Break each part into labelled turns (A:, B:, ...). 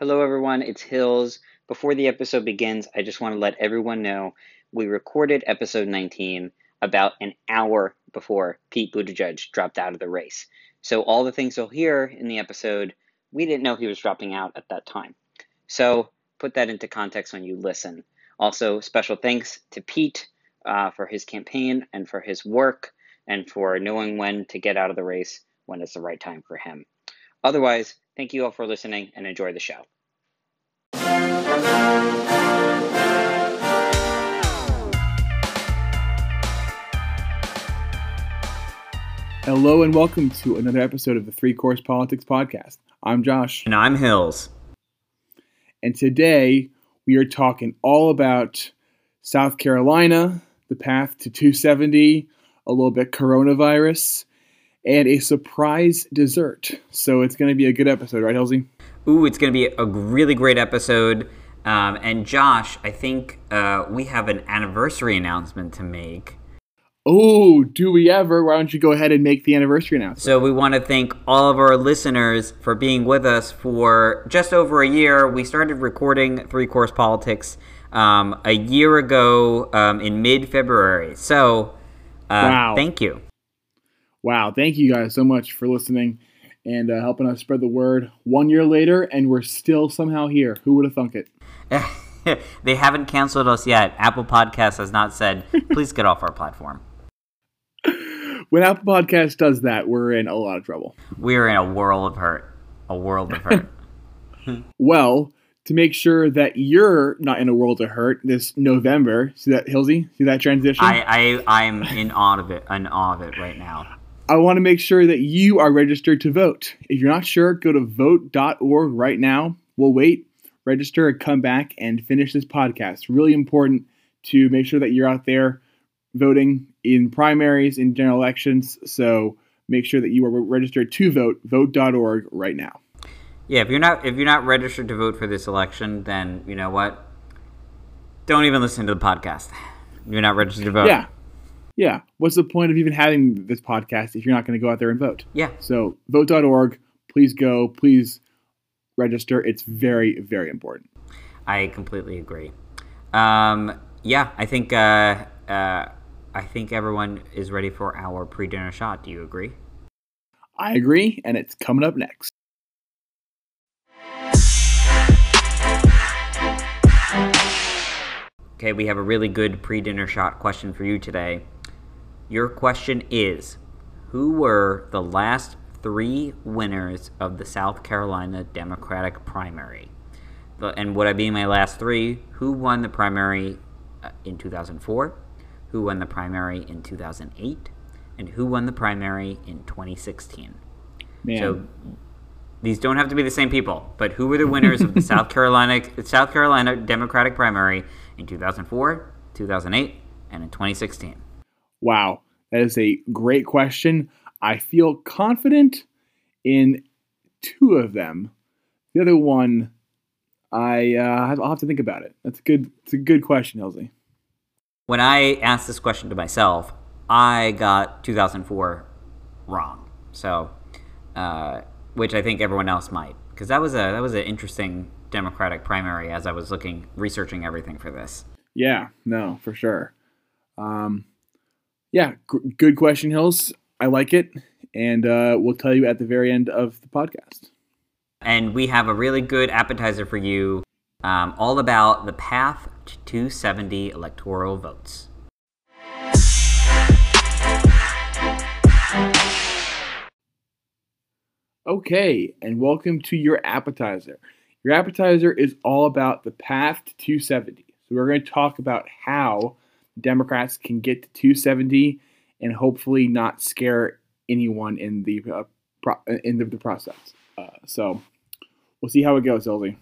A: Hello, everyone. It's Hills. Before the episode begins, I just want to let everyone know we recorded episode 19 about an hour before Pete Buttigieg dropped out of the race. So, all the things you'll hear in the episode, we didn't know he was dropping out at that time. So, put that into context when you listen. Also, special thanks to Pete uh, for his campaign and for his work and for knowing when to get out of the race when it's the right time for him. Otherwise, thank you all for listening and enjoy the show.
B: Hello and welcome to another episode of the Three Course Politics Podcast. I'm Josh.
A: And I'm Hills.
B: And today we are talking all about South Carolina, the path to 270, a little bit coronavirus, and a surprise dessert. So it's going to be a good episode, right, Halsey?
A: Ooh, it's going to be a really great episode. Um, and Josh, I think uh, we have an anniversary announcement to make.
B: Oh, do we ever? Why don't you go ahead and make the anniversary announcement?
A: So, we want to thank all of our listeners for being with us for just over a year. We started recording Three Course Politics um, a year ago um, in mid February. So, uh, wow. thank you.
B: Wow. Thank you guys so much for listening and uh, helping us spread the word. One year later, and we're still somehow here. Who would have thunk it?
A: they haven't canceled us yet. Apple Podcast has not said, please get off our platform.
B: When Apple Podcast does that, we're in a lot of trouble.
A: We're in a world of hurt. A world of hurt.
B: well, to make sure that you're not in a world of hurt this November, see that, Hilsey? See that transition?
A: I, I, I'm in awe of it, in awe of it right now.
B: I want to make sure that you are registered to vote. If you're not sure, go to vote.org right now. We'll wait, register, come back and finish this podcast. Really important to make sure that you're out there voting in primaries, in general elections. So make sure that you are registered to vote. Vote.org right now.
A: Yeah, if you're not if you're not registered to vote for this election, then you know what? Don't even listen to the podcast. You're not registered to vote.
B: Yeah. Yeah. What's the point of even having this podcast if you're not going to go out there and vote?
A: Yeah.
B: So vote.org, please go, please register. It's very, very important.
A: I completely agree. Um, yeah, I think uh, uh, I think everyone is ready for our pre-dinner shot. Do you agree?
B: I agree, and it's coming up next.
A: Okay, we have a really good pre-dinner shot question for you today. Your question is Who were the last three winners of the South Carolina Democratic primary? And what I mean by last three, who won the primary uh, in 2004, who won the primary in 2008, and who won the primary in 2016? Man. So these don't have to be the same people, but who were the winners of the South Carolina South Carolina Democratic primary in 2004, 2008, and in 2016?
B: Wow, that is a great question. I feel confident in two of them. The other one, I uh, I'll have to think about it. That's a good. It's a good question, Elsie.
A: When I asked this question to myself, I got 2004 wrong. So, uh, which I think everyone else might, because that was a that was an interesting Democratic primary as I was looking researching everything for this.
B: Yeah, no, for sure. Um, yeah, g- good question, Hills. I like it, and uh, we'll tell you at the very end of the podcast.
A: And we have a really good appetizer for you, um, all about the path to 270 electoral votes.
B: Okay, and welcome to your appetizer. Your appetizer is all about the path to 270. So we're going to talk about how Democrats can get to 270 and hopefully not scare anyone in the uh, pro- in the, the process. Uh, so we'll see how it goes, Elsie.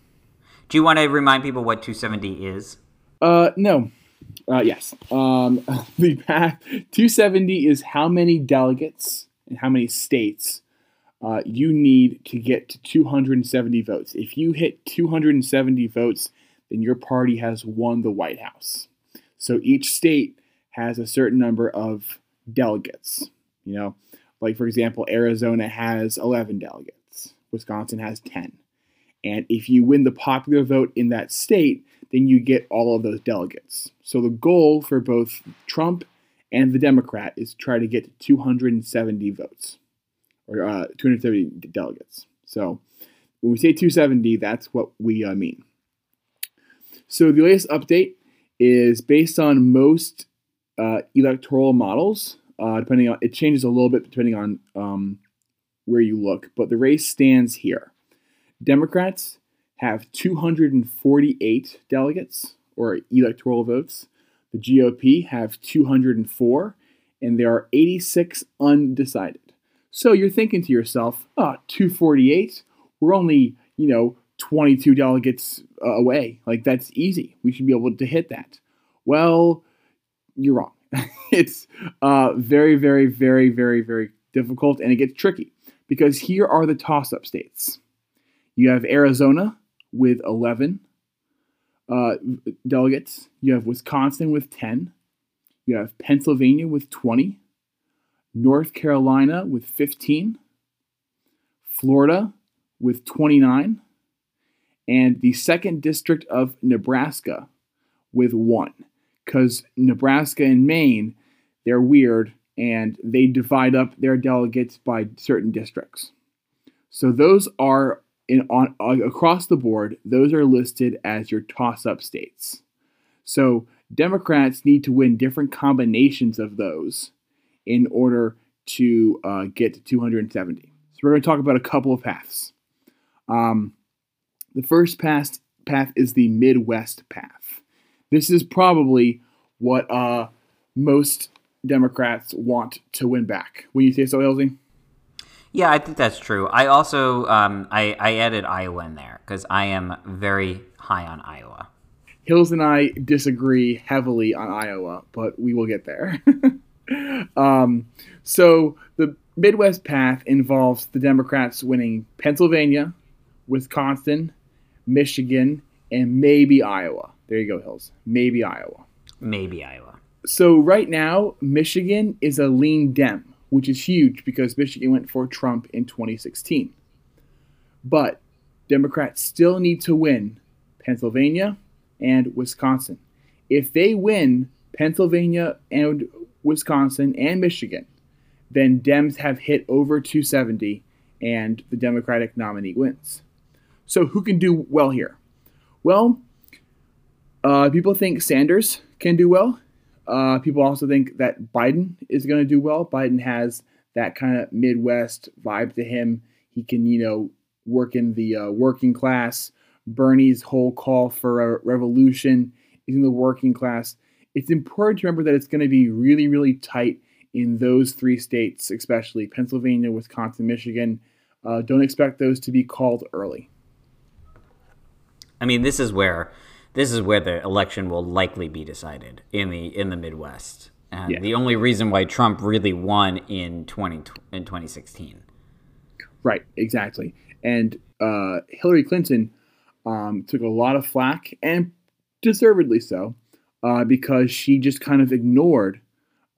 A: Do you want to remind people what 270 is?
B: Uh, no. Uh, yes. Um, the path 270 is how many delegates and how many states uh, you need to get to 270 votes. If you hit 270 votes, then your party has won the White House. So each state has a certain number of delegates. You know, like for example, Arizona has 11 delegates, Wisconsin has 10. And if you win the popular vote in that state, then you get all of those delegates. So the goal for both Trump and the Democrat is to try to get 270 votes or uh, 270 delegates. So when we say 270, that's what we uh, mean. So the latest update is based on most uh, electoral models. Uh, depending on it changes a little bit depending on um, where you look, but the race stands here. Democrats have 248 delegates or electoral votes. The GOP have 204, and there are 86 undecided. So you're thinking to yourself, oh, 248? We're only, you know, 22 delegates uh, away. Like, that's easy. We should be able to hit that. Well, you're wrong. it's uh, very, very, very, very, very difficult, and it gets tricky because here are the toss up states. You have Arizona with 11 uh, delegates. You have Wisconsin with 10. You have Pennsylvania with 20. North Carolina with 15. Florida with 29. And the second district of Nebraska with one. Because Nebraska and Maine, they're weird and they divide up their delegates by certain districts. So those are in on across the board, those are listed as your toss-up states. So Democrats need to win different combinations of those in order to uh, get to 270. So we're going to talk about a couple of paths. Um, the first path path is the Midwest path. This is probably what uh, most Democrats want to win back. Will you say so, Elsie?
A: Yeah, I think that's true. I also um, I, I added Iowa in there because I am very high on Iowa.
B: Hills and I disagree heavily on Iowa, but we will get there. um, so the Midwest path involves the Democrats winning Pennsylvania, Wisconsin, Michigan, and maybe Iowa. There you go, Hills. Maybe Iowa.
A: Maybe Iowa.
B: So right now, Michigan is a lean Dem which is huge because Michigan went for Trump in 2016. But Democrats still need to win Pennsylvania and Wisconsin. If they win Pennsylvania and Wisconsin and Michigan, then Dems have hit over 270 and the Democratic nominee wins. So, who can do well here? Well, uh, people think Sanders can do well. Uh, people also think that Biden is going to do well. Biden has that kind of Midwest vibe to him. He can, you know, work in the uh, working class. Bernie's whole call for a revolution is in the working class. It's important to remember that it's going to be really, really tight in those three states, especially Pennsylvania, Wisconsin, Michigan. Uh, don't expect those to be called early.
A: I mean, this is where this is where the election will likely be decided in the in the Midwest. And yeah. the only reason why Trump really won in 20 in 2016.
B: Right, exactly. And uh, Hillary Clinton um, took a lot of flack, and deservedly so, uh, because she just kind of ignored,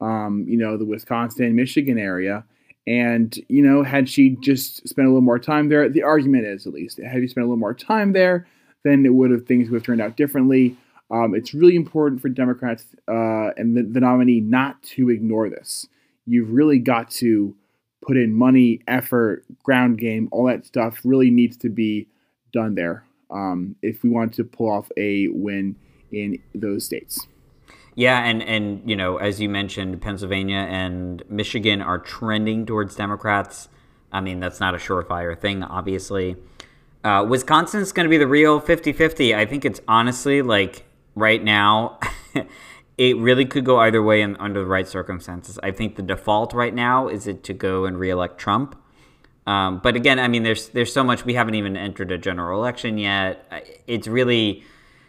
B: um, you know, the Wisconsin, Michigan area. And, you know, had she just spent a little more time there, the argument is at least, had you spent a little more time there, then it would have things would have turned out differently. Um, it's really important for Democrats uh, and the, the nominee not to ignore this. You've really got to put in money, effort, ground game, all that stuff really needs to be done there um, if we want to pull off a win in those states.
A: Yeah, and and you know, as you mentioned, Pennsylvania and Michigan are trending towards Democrats. I mean, that's not a surefire thing, obviously. Uh, Wisconsin's going to be the real 50 50. I think it's honestly like right now, it really could go either way in, under the right circumstances. I think the default right now is it to go and reelect Trump. Um, but again, I mean, there's there's so much we haven't even entered a general election yet. It's really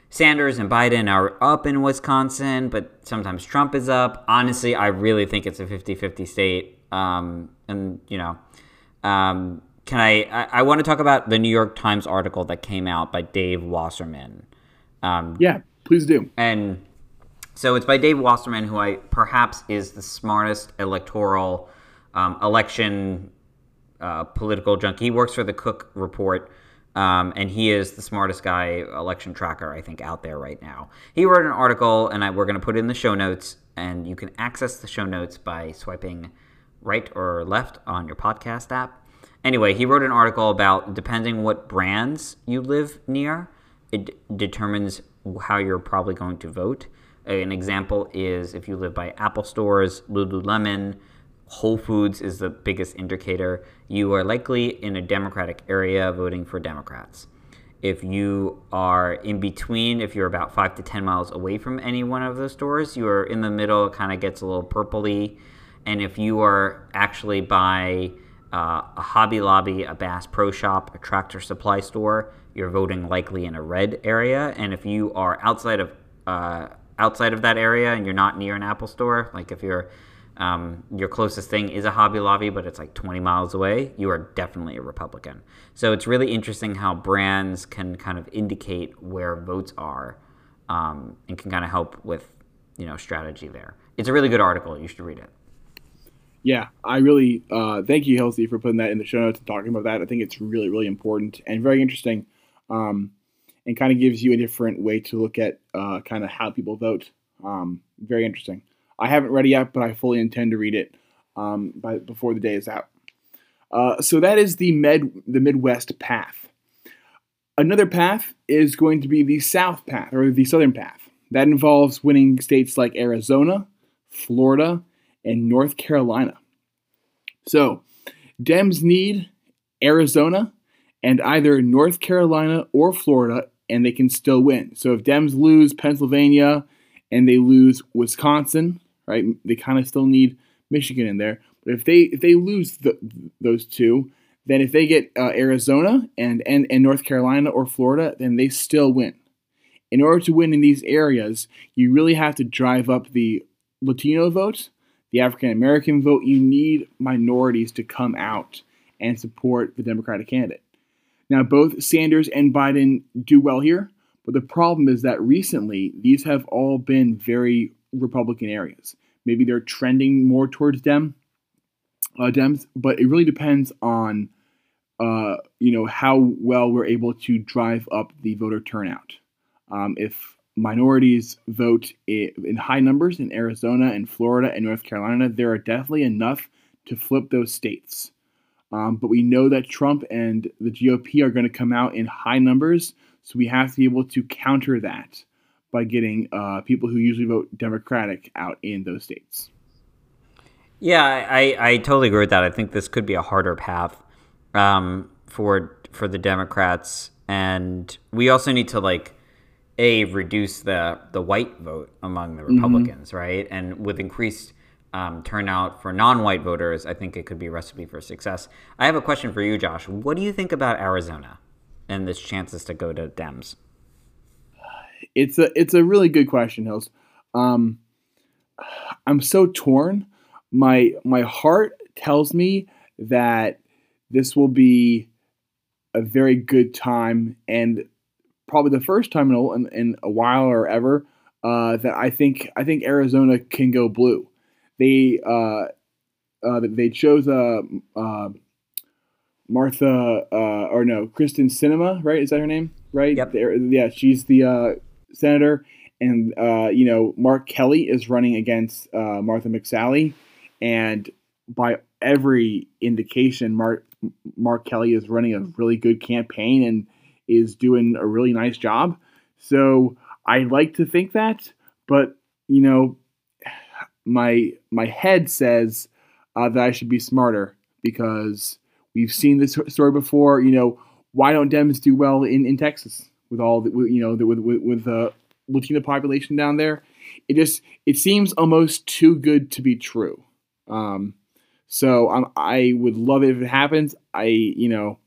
A: Sanders and Biden are up in Wisconsin, but sometimes Trump is up. Honestly, I really think it's a 50-50 state. Um, and you know, um, can I, I, I want to talk about the New York Times article that came out by Dave Wasserman.
B: Um, yeah, please do.
A: And so it's by Dave Wasserman, who I perhaps is the smartest electoral um, election uh, political junkie. He works for the Cook Report. Um, and he is the smartest guy election tracker I think out there right now. He wrote an article, and I, we're going to put it in the show notes, and you can access the show notes by swiping right or left on your podcast app. Anyway, he wrote an article about depending what brands you live near, it determines how you're probably going to vote. An example is if you live by Apple stores, Lululemon, Whole Foods is the biggest indicator. You are likely in a Democratic area voting for Democrats. If you are in between, if you're about five to 10 miles away from any one of those stores, you are in the middle, it kind of gets a little purpley. And if you are actually by uh, a Hobby Lobby, a Bass Pro Shop, a tractor supply store, you're voting likely in a red area. And if you are outside of uh, outside of that area and you're not near an Apple store, like if you're um, your closest thing is a Hobby Lobby, but it's like 20 miles away, you are definitely a Republican. So it's really interesting how brands can kind of indicate where votes are um, and can kind of help with you know strategy there. It's a really good article. You should read it.
B: Yeah, I really uh, thank you, Hilsey, for putting that in the show notes and talking about that. I think it's really, really important and very interesting, um, and kind of gives you a different way to look at uh, kind of how people vote. Um, very interesting. I haven't read it yet, but I fully intend to read it um, by before the day is out. Uh, so that is the med the Midwest path. Another path is going to be the South path or the Southern path. That involves winning states like Arizona, Florida, and North Carolina. So, Dems need Arizona and either North Carolina or Florida, and they can still win. So, if Dems lose Pennsylvania and they lose Wisconsin, right? They kind of still need Michigan in there. But if they if they lose the, those two, then if they get uh, Arizona and, and and North Carolina or Florida, then they still win. In order to win in these areas, you really have to drive up the Latino vote, the African American vote. You need minorities to come out and support the Democratic candidate. Now, both Sanders and Biden do well here, but the problem is that recently these have all been very Republican areas. Maybe they're trending more towards Dem, uh, Dems, but it really depends on, uh, you know, how well we're able to drive up the voter turnout. Um, if minorities vote in high numbers in Arizona and Florida and North Carolina, there are definitely enough to flip those states. Um, but we know that Trump and the GOP are going to come out in high numbers, so we have to be able to counter that by getting uh, people who usually vote Democratic out in those states.
A: Yeah, I, I totally agree with that. I think this could be a harder path um, for for the Democrats, and we also need to like a reduce the the white vote among the mm-hmm. Republicans, mm-hmm. right? And with increased um, turnout for non-white voters, I think it could be a recipe for success. I have a question for you, Josh. What do you think about Arizona and its chances to go to Dems?
B: It's a it's a really good question, Hills. Um, I'm so torn. My my heart tells me that this will be a very good time and probably the first time in a, in, in a while or ever uh, that I think I think Arizona can go blue. They uh, uh, they chose uh, uh, Martha uh, or no Kyrsten Sinema, right? Is that her name? Right?
A: Yep.
B: yeah, she's the uh, senator, and uh, you know Mark Kelly is running against uh, Martha McSally, and by every indication, Mark Mark Kelly is running a really good campaign and is doing a really nice job. So I like to think that, but you know, my my head says uh, that I should be smarter because we've seen this story before. You know, why don't Dems do well in, in Texas? with all the, you know the, with with, with the Latino population down there. It just it seems almost too good to be true. Um, so I'm, I would love it if it happens. I you know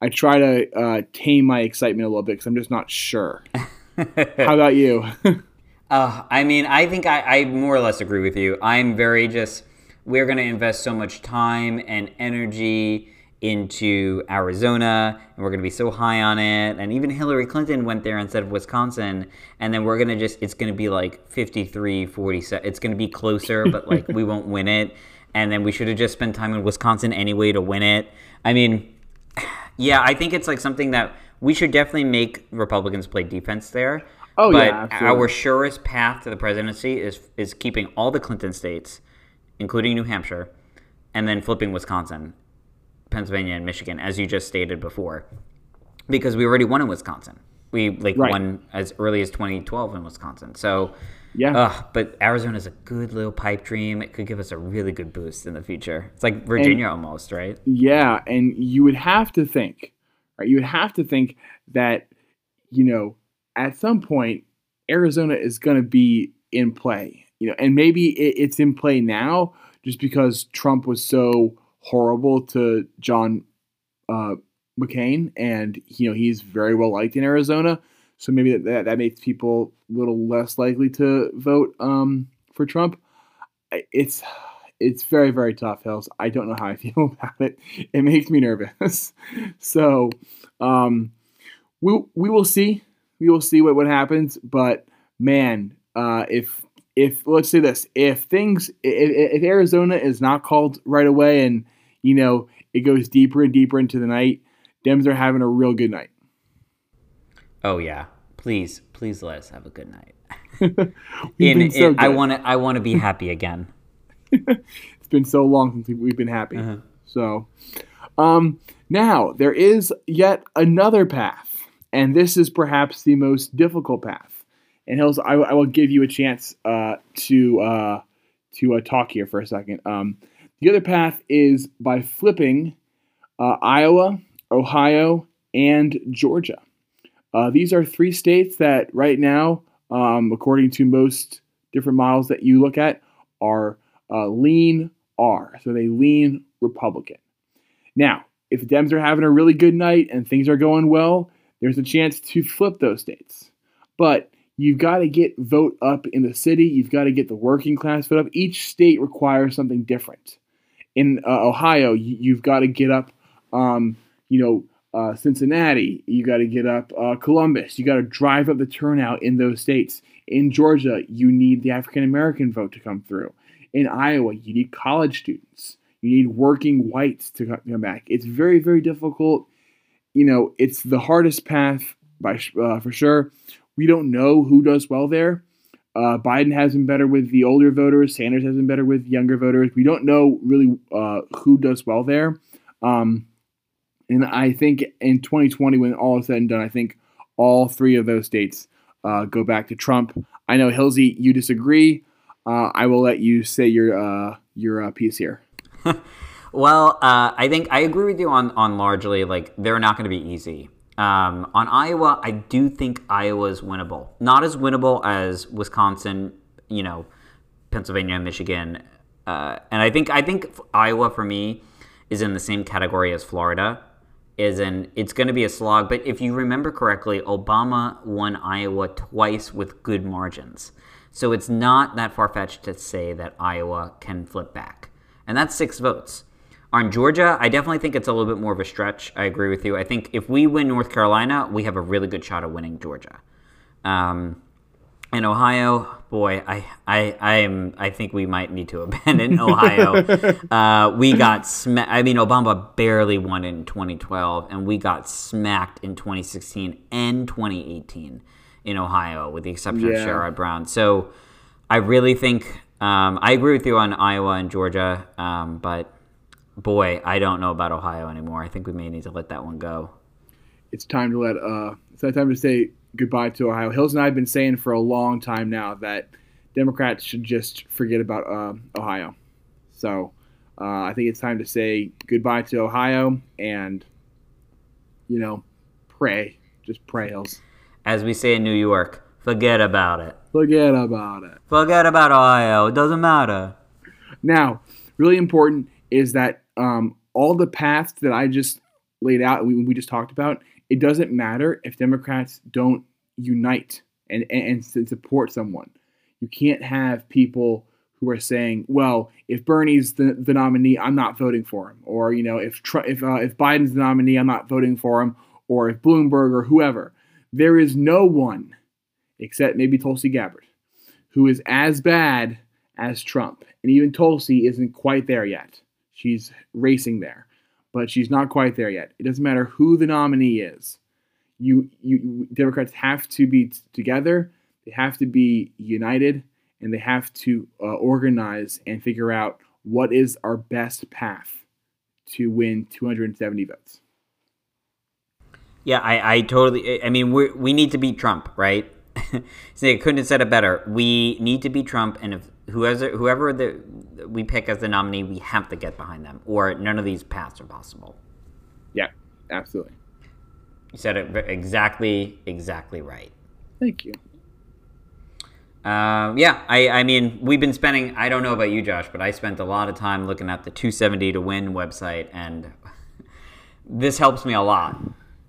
B: I try to uh, tame my excitement a little bit because I'm just not sure. How about you?
A: uh, I mean, I think I, I more or less agree with you. I'm very just we're going to invest so much time and energy into Arizona and we're going to be so high on it. And even Hillary Clinton went there instead of Wisconsin. And then we're going to just, it's going to be like 53 47. It's going to be closer, but like we won't win it. And then we should have just spent time in Wisconsin anyway to win it. I mean, Yeah, I think it's like something that we should definitely make Republicans play defense there.
B: Oh,
A: but
B: yeah, absolutely.
A: our surest path to the presidency is is keeping all the Clinton states, including New Hampshire, and then flipping Wisconsin, Pennsylvania, and Michigan, as you just stated before, because we already won in Wisconsin. We like
B: Right.
A: won as early as 2012 in Wisconsin. So,
B: Yeah.
A: ugh, but Arizona's a good little pipe dream. It could give us a really good boost in the future. It's like Virginia almost, right?
B: Yeah, and you would have to think, right? You would have to think that, you know, at some point, Arizona is going to be in play, you know, and maybe it, it's in play now just because Trump was so horrible to John uh, McCain, and you know he's very well liked in Arizona, so maybe that, that makes people a little less likely to vote um, for Trump. It's it's very very tough, Hills. I don't know how I feel about it. It makes me nervous. so um, we we will see. We will see what what happens. But man, uh, if if let's say this, if things if, if Arizona is not called right away, and you know it goes deeper and deeper into the night, Dems are having a real good night.
A: Oh yeah. Please, please let us have a good night. In,
B: so
A: in- I want to I want to be happy again.
B: It's been so long since we- we've been happy.
A: Uh-huh.
B: So, um, now there is yet another path, and this is perhaps the most difficult path. And Hills, I, I will give you a chance uh, to uh, to uh, talk here for a second. Um, the other path is by flipping uh, Iowa, Ohio, and Georgia. Uh, these are three states that right now, um, according to most different models that you look at, are uh, lean R. So they lean Republican. Now, if the Dems are having a really good night and things are going well, there's a chance to flip those states. But you've got to get vote up in the city. You've got to get the working class vote up. Each state requires something different. In uh, Ohio, you, you've got to get up, um, you know, uh, Cincinnati. You got to get up uh, Columbus. You got to drive up the turnout in those states. In Georgia, you need the African American vote to come through. In Iowa, you need college students. You need working whites to come back. It's very, very difficult. You know, it's the hardest path by uh, for sure. We don't know who does well there. Uh, Biden has been better with the older voters. Sanders has been better with younger voters. We don't know really uh, who does well there. Um, and I think in 2020, when all is said and done, I think all three of those states uh, go back to Trump. I know Hilsey, you disagree. Uh, I will let you say your uh, your uh, piece here.
A: Well, uh, I think I agree with you on on largely like they're not going to be easy. Um, on Iowa, I do think Iowa is winnable. Not as winnable as Wisconsin, you know, Pennsylvania, Michigan, uh, and I think I think Iowa for me is in the same category as Florida. Is in it's going to be a slog. But if you remember correctly, Obama won Iowa twice with good margins. So it's not that far fetched to say that Iowa can flip back. And that's six votes. On Georgia, I definitely think it's a little bit more of a stretch. I agree with you. I think if we win North Carolina, we have a really good shot of winning Georgia. Um, in Ohio, boy, I, I, I am. I think we might need to abandon Ohio. uh, we got smacked. I mean, Obama barely won in 2012, and we got smacked in 2016 and 2018 in Ohio, with the exception
B: Yeah.
A: of Sherrod Brown. So, I really think um, I agree with you on Iowa and Georgia, um, but boy, I don't know about Ohio anymore. I think we may need to let that one go.
B: It's time to let uh, it's time to say goodbye to Ohio. Hills and I have been saying for a long time now that Democrats should just forget about uh, Ohio. So uh, I think it's time to say goodbye to Ohio and you know pray, just pray, Hills.
A: As we say in New York, forget about it.
B: Forget about it.
A: Forget about Ohio. It doesn't matter.
B: Now, really important is that um, all the paths that I just laid out, we, we just talked about, it doesn't matter if Democrats don't unite and, and, and support someone. You can't have people who are saying, "Well, if Bernie's the, the nominee, I'm not voting for him," or you know, if if uh, if Biden's the nominee, I'm not voting for him, or if Bloomberg or whoever. There is no one, except maybe Tulsi Gabbard, who is as bad as Trump. And even Tulsi isn't quite there yet. She's racing there. But she's not quite there yet. It doesn't matter who the nominee is. You, you Democrats have to be t- together. They have to be united, and they have to uh, organize and figure out what is our best path to win 270 votes.
A: Yeah, I, I totally. I mean, we we need to beat Trump, right? I couldn't have said it better. We need to beat Trump, and if whoever whoever the we pick as the nominee, we have to get behind them, or none of these paths are possible.
B: Yeah, absolutely.
A: You said it exactly, exactly right.
B: Thank you.
A: Uh, yeah, I, I mean, we've been spending, I don't know about you, Josh, but I spent a lot of time looking at the 270 to win website, and this helps me a lot.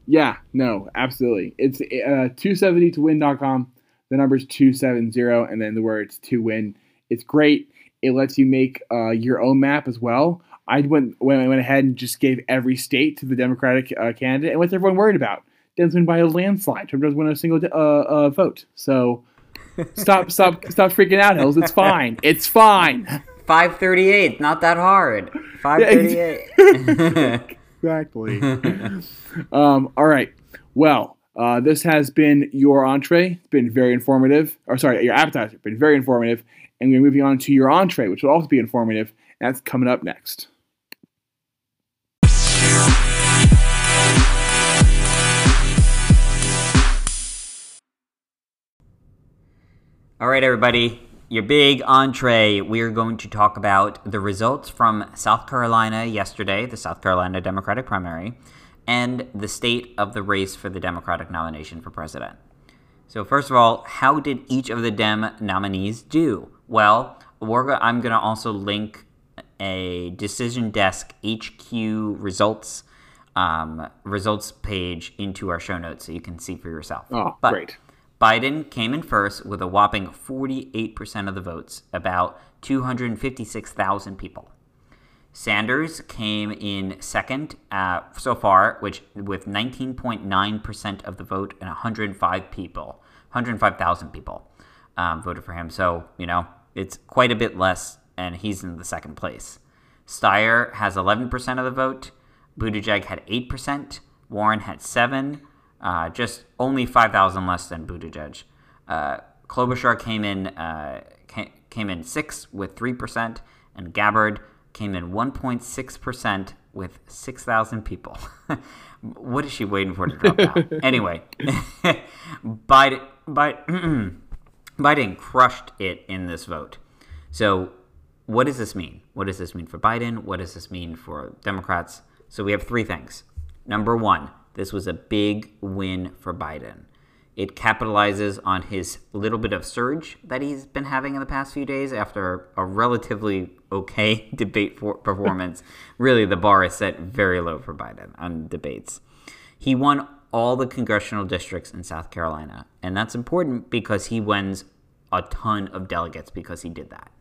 B: Yeah, no, absolutely. It's uh, 270 to win.com. The number is 270, and then the words to win. It's great. It lets you make uh, your own map as well. I went, went, went ahead and just gave every state to the Democratic uh, candidate. And what's everyone worried about? Dems win by a landslide. Trump doesn't win a single uh, uh, vote. So stop, stop, stop freaking out, Hills. It's fine. It's fine.
A: 538, not that hard. 538.
B: exactly. um, all right. Well, uh, this has been your entree. It's been very informative. Or sorry, your appetizer. It's been very informative. And we're moving on to your entree, which will also be informative. And That's coming up next.
A: All right, everybody. Your big entree. We are going to talk about the results from South Carolina yesterday, the South Carolina Democratic primary, and the state of the race for the Democratic nomination for president. So, first of all, how did each of the Dem nominees do? Well, go- I'm going to also link a Decision Desk HQ results um, results page into our show notes so you can see for yourself.
B: Oh,
A: But
B: great.
A: Biden came in first with a whopping 48% of the votes, about 256,000 people. Sanders came in second uh, so far, which with 19.9% of the vote and 105 people, 105,000 people um, voted for him. So you know it's quite a bit less, and he's in the second place. Steyer has 11% of the vote. Buttigieg had 8%. Warren had 7 uh, just only 5,000 less than Buttigieg. Uh, Klobuchar came in uh, came, came in six with three percent, and Gabbard came in 1.6% with 6,000 people. what is she waiting for to drop out? anyway, Biden, Biden, Biden crushed it in this vote. So, what does this mean? What does this mean for Biden? What does this mean for Democrats? So, we have three things. Number one, this was a big win for Biden. It capitalizes on his little bit of surge that he's been having in the past few days after a relatively okay debate for performance. really, the bar is set very low for Biden on debates. He won all the congressional districts in South Carolina, and that's important because he wins a ton of delegates because he did that.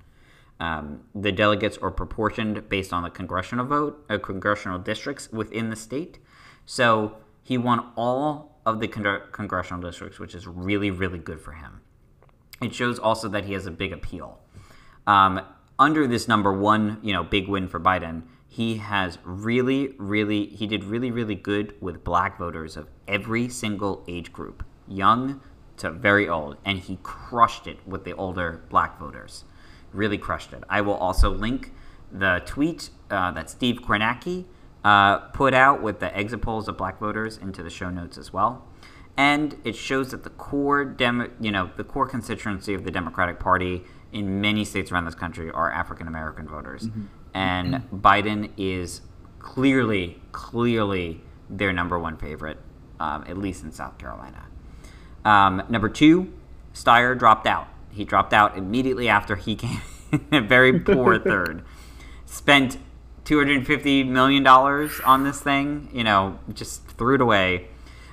A: Um, the delegates are proportioned based on the congressional vote, uh, congressional districts within the state. So he won all of the con- congressional districts, which is really, really good for him. It shows also that he has a big appeal. Um, under this number one, you know, big win for Biden, he has really, really, he did really, really good with black voters of every single age group, young to very old, and he crushed it with the older black voters. Really crushed it. I will also link the tweet uh, that Steve Kornacki uh, put out with the exit polls of black voters into the show notes as well. And it shows that the core demo, you know, the core constituency of the Democratic Party in many states around this country are African American voters. And Biden is clearly, clearly their number one favorite, um, at least in South Carolina. Um, number two, Steyer dropped out. He dropped out immediately after he came in a very poor third. Spent $250 million on this thing, you know, just threw it away.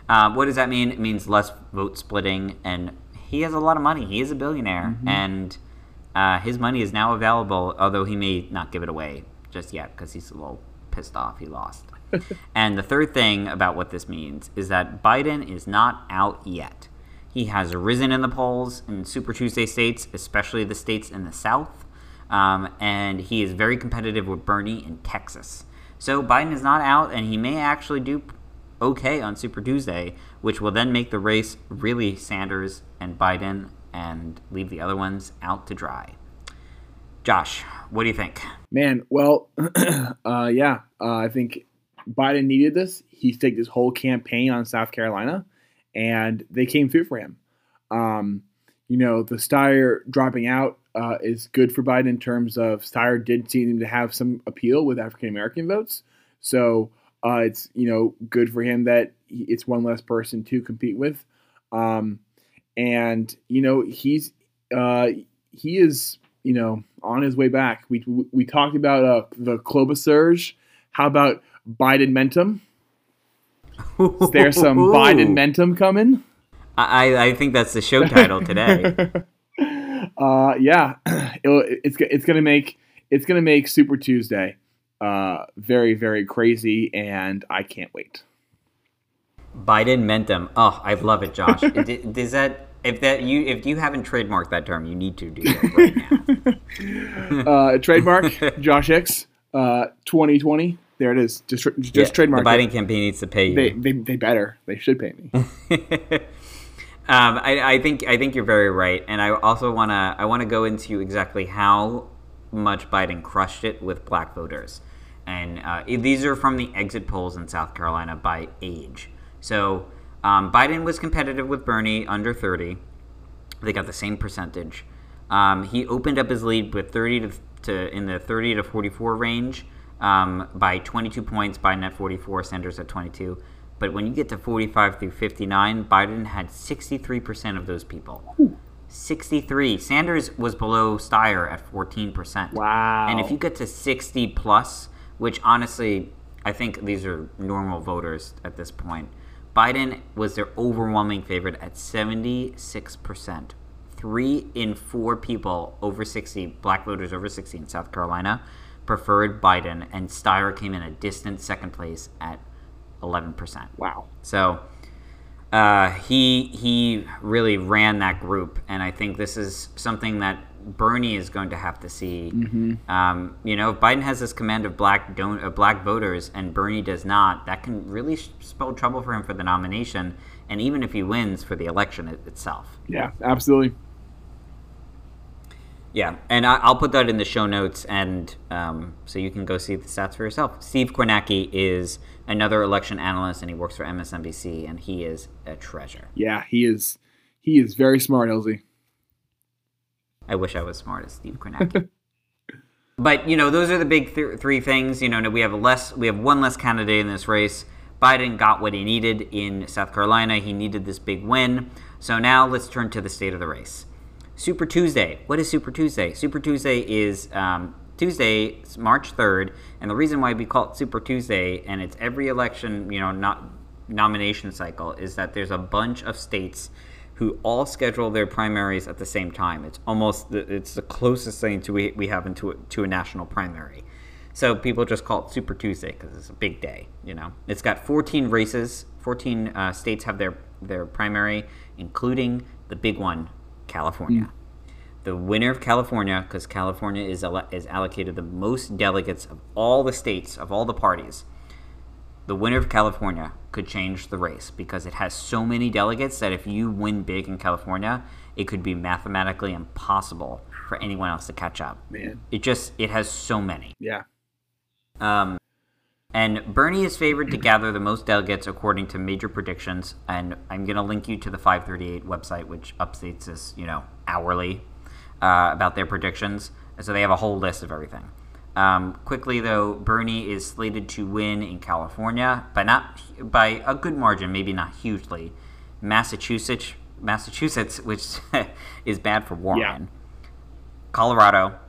A: Uh, what does that mean? It means less vote splitting, and he has a lot of money. He is a billionaire, and uh, his money is now available, although he may not give it away just yet because he's a little pissed off he lost. and the third thing about what this means is that Biden is not out yet. He has risen in the polls in Super Tuesday states, especially the states in the South, um, and he is very competitive with Bernie in Texas. So Biden is not out, and he may actually do okay on Super Tuesday, which will then make the race really Sanders and Biden and leave the other ones out to dry. Josh, what do you think?
B: Man, well, uh, yeah, uh, I think Biden needed this. He staked his whole campaign on South Carolina, and they came through for him. Um, you know, the Steyer dropping out uh, is good for Biden in terms of Steyer did seem to have some appeal with African American votes. So uh, it's you know good for him that it's one less person to compete with, um, and you know he's uh, he is you know on his way back. We we talked about uh, the Klobuchar. How about Biden Mentum? Is there some Biden Mentum coming?
A: I, I think that's the show title today.
B: uh, yeah, it, it's it's gonna make it's gonna make Super Tuesday uh, very very crazy, and I can't wait.
A: Biden Mentum. Oh, I love it, Josh. Does that if that you if you haven't trademarked that term, you need to do that right
B: now. uh, trademark Josh X, uh, 2020. There it is. Just just yeah, trademark.
A: The Biden it. campaign needs to pay you.
B: They, they, they better. They should pay me.
A: Um, I, I, think I think you're very right, and I also wanna I wanna go into exactly how much Biden crushed it with black voters, and uh, these are from the exit polls in South Carolina by age. So um, Biden was competitive with Bernie under 30. They got the same percentage. Um, he opened up his lead with 30 to, to in the 30 to 44 range um, by 22 points. Biden at 44, Sanders at 22. But when you get to 45 through 59, Biden had 63% of those people. Ooh. 63. Sanders was below Steyer at 14%.
B: Wow.
A: And if you get to 60 plus, which honestly, I think these are normal voters at this point, Biden was their overwhelming favorite at 76%. Three in four people over 60, black voters over 60 in South Carolina, preferred Biden, and Steyer came in a distant second place at 11%.
B: Wow.
A: So uh, he he really ran that group, and I think this is something that Bernie is going to have to see. Mm-hmm. Um, you know, if Biden has this command of black don- uh, black voters and Bernie does not, that can really spell trouble for him for the nomination, and even if he wins for the election it- itself.
B: Yeah, absolutely.
A: Yeah, and I, will put that in the show notes, and um, so you can go see the stats for yourself. Steve Kornacki is another election analyst, and he works for MSNBC, and he is a treasure.
B: Yeah, he is. He is very smart, Elsie.
A: I wish I was smart as Steve Kornacki. but you know, those are the big th- three things. You know, we have less. We have one less candidate in this race. Biden got what he needed in South Carolina. He needed this big win. So now let's turn to the state of the race. Super Tuesday. What is Super Tuesday? Super Tuesday is um, Tuesday, March 3rd, and the reason why we call it Super Tuesday, and it's every election, you know, not nomination cycle, is that there's a bunch of states who all schedule their primaries at the same time. It's almost the, it's the closest thing to we, we have into a, to a national primary. So people just call it Super Tuesday because it's a big day. You know, it's got 14 races. 14 uh, states have their their primary, including the big one California. Mm. The winner of California, because California is, ele- is allocated the most delegates of all the states, of all the parties, the winner of California could change the race because it has so many delegates that if you win big in California, it could be mathematically impossible for anyone else to catch up.
B: Man.
A: It just it has so many.
B: Yeah.
A: Um and Bernie is favored to gather the most delegates according to major predictions. And I'm going to link you to the 538 website, which updates this, you know, hourly uh, about their predictions. And so they have a whole list of everything. Um, quickly, though, Bernie is slated to win in California, but not by a good margin, maybe not hugely. Massachusetts, Massachusetts, which is bad for Warren. Yeah. Colorado,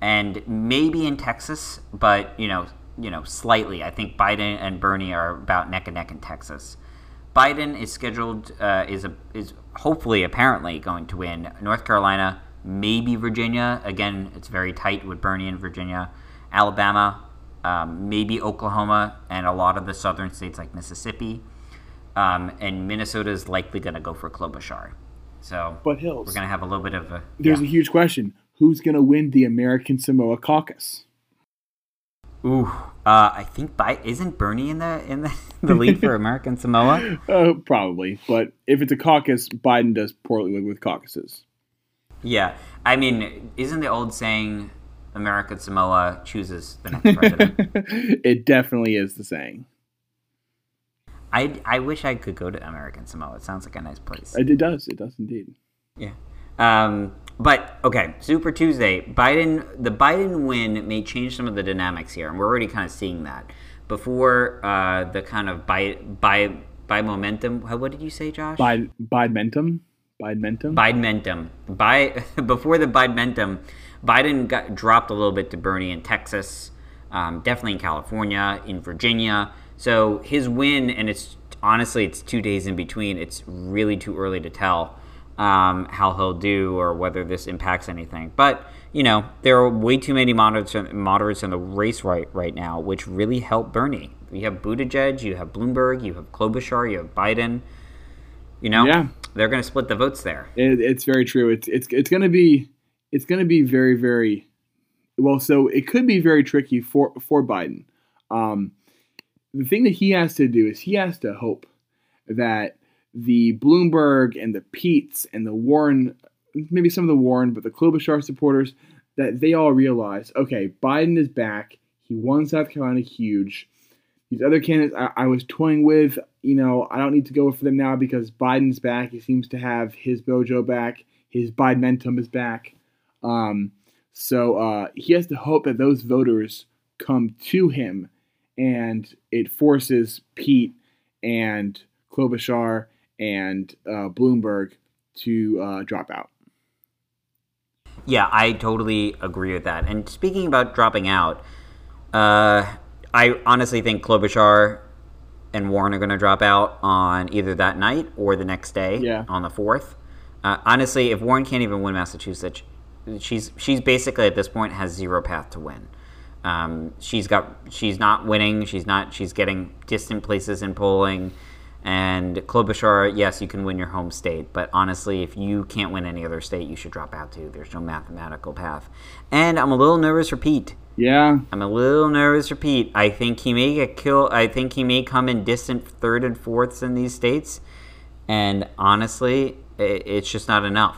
A: and maybe in Texas, but you know, you know, slightly. I think Biden and Bernie are about neck and neck in Texas. Biden is scheduled uh, is a, is hopefully apparently going to win North Carolina, maybe Virginia. Again, it's very tight with Bernie and Virginia, Alabama, um, maybe Oklahoma, and a lot of the southern states like Mississippi. Um, and Minnesota is likely going to go for Klobuchar. So,
B: but Hills,
A: we're going to have a little bit of a.
B: There's yeah. a huge question: Who's going to win the American Samoa Caucus?
A: Ooh, uh, I think by isn't Bernie in the in the, the lead for American Samoa?
B: Uh, probably, but if it's a caucus, Biden does poorly with, with caucuses.
A: Yeah, I mean, isn't the old saying American Samoa chooses the next president?
B: it definitely is the saying.
A: I, I wish I could go to American Samoa. It sounds like a nice place.
B: It, does. It does indeed.
A: Yeah. Um, but okay, Super Tuesday. Biden, the Biden win may change some of the dynamics here, and we're already kind of seeing that. Before uh, the kind of by by by momentum. What did you say, Josh?
B: By Bidenmentum. Bidenmentum.
A: Bidenmentum. By before the Bidenmentum, Biden got dropped a little bit to Bernie in Texas, um, definitely in California, in Virginia. So his win, and it's honestly it's two days in between. It's really too early to tell um, how he'll do or whether this impacts anything. But you know there are way too many moderates, moderates in the race right right now, which really help Bernie. You have Buttigieg, you have Bloomberg, you have Klobuchar, you have Biden. You know,
B: Yeah.
A: They're going to split the votes there.
B: It, it's very true. It's it's it's going to be it's going to be very very well. So it could be very tricky for for Biden. Um, the thing that he has to do is he has to hope that the Bloomberg and the Peets and the Warren, maybe some of the Warren, but the Klobuchar supporters, that they all realize, okay, Biden is back. He won South Carolina huge. These other candidates I, I was toying with, you know, I don't need to go for them now because Biden's back. He seems to have his mojo back. His Bidenmentum is back. Um, so uh, he has to hope that those voters come to him and it forces Pete and Klobuchar and uh, Bloomberg to uh, drop out.
A: Yeah, I totally agree with that. And speaking about dropping out, uh, I honestly think Klobuchar and Warren are going to drop out on either that night or the next day
B: Yeah.
A: on the fourth. Uh, honestly, if Warren can't even win Massachusetts, she's she's basically at this point has zero path to win. Um, she's got she's not winning. She's not. She's getting distant places in polling. And Klobuchar, yes, you can win your home state, but honestly, if you can't win any other state, you should drop out too. There's no mathematical path. And I'm a little nervous for Pete.
B: Yeah,
A: I'm a little nervous for Pete. I think he may get killed. I think he may come in distant third and fourths in these states. And honestly, it's just not enough.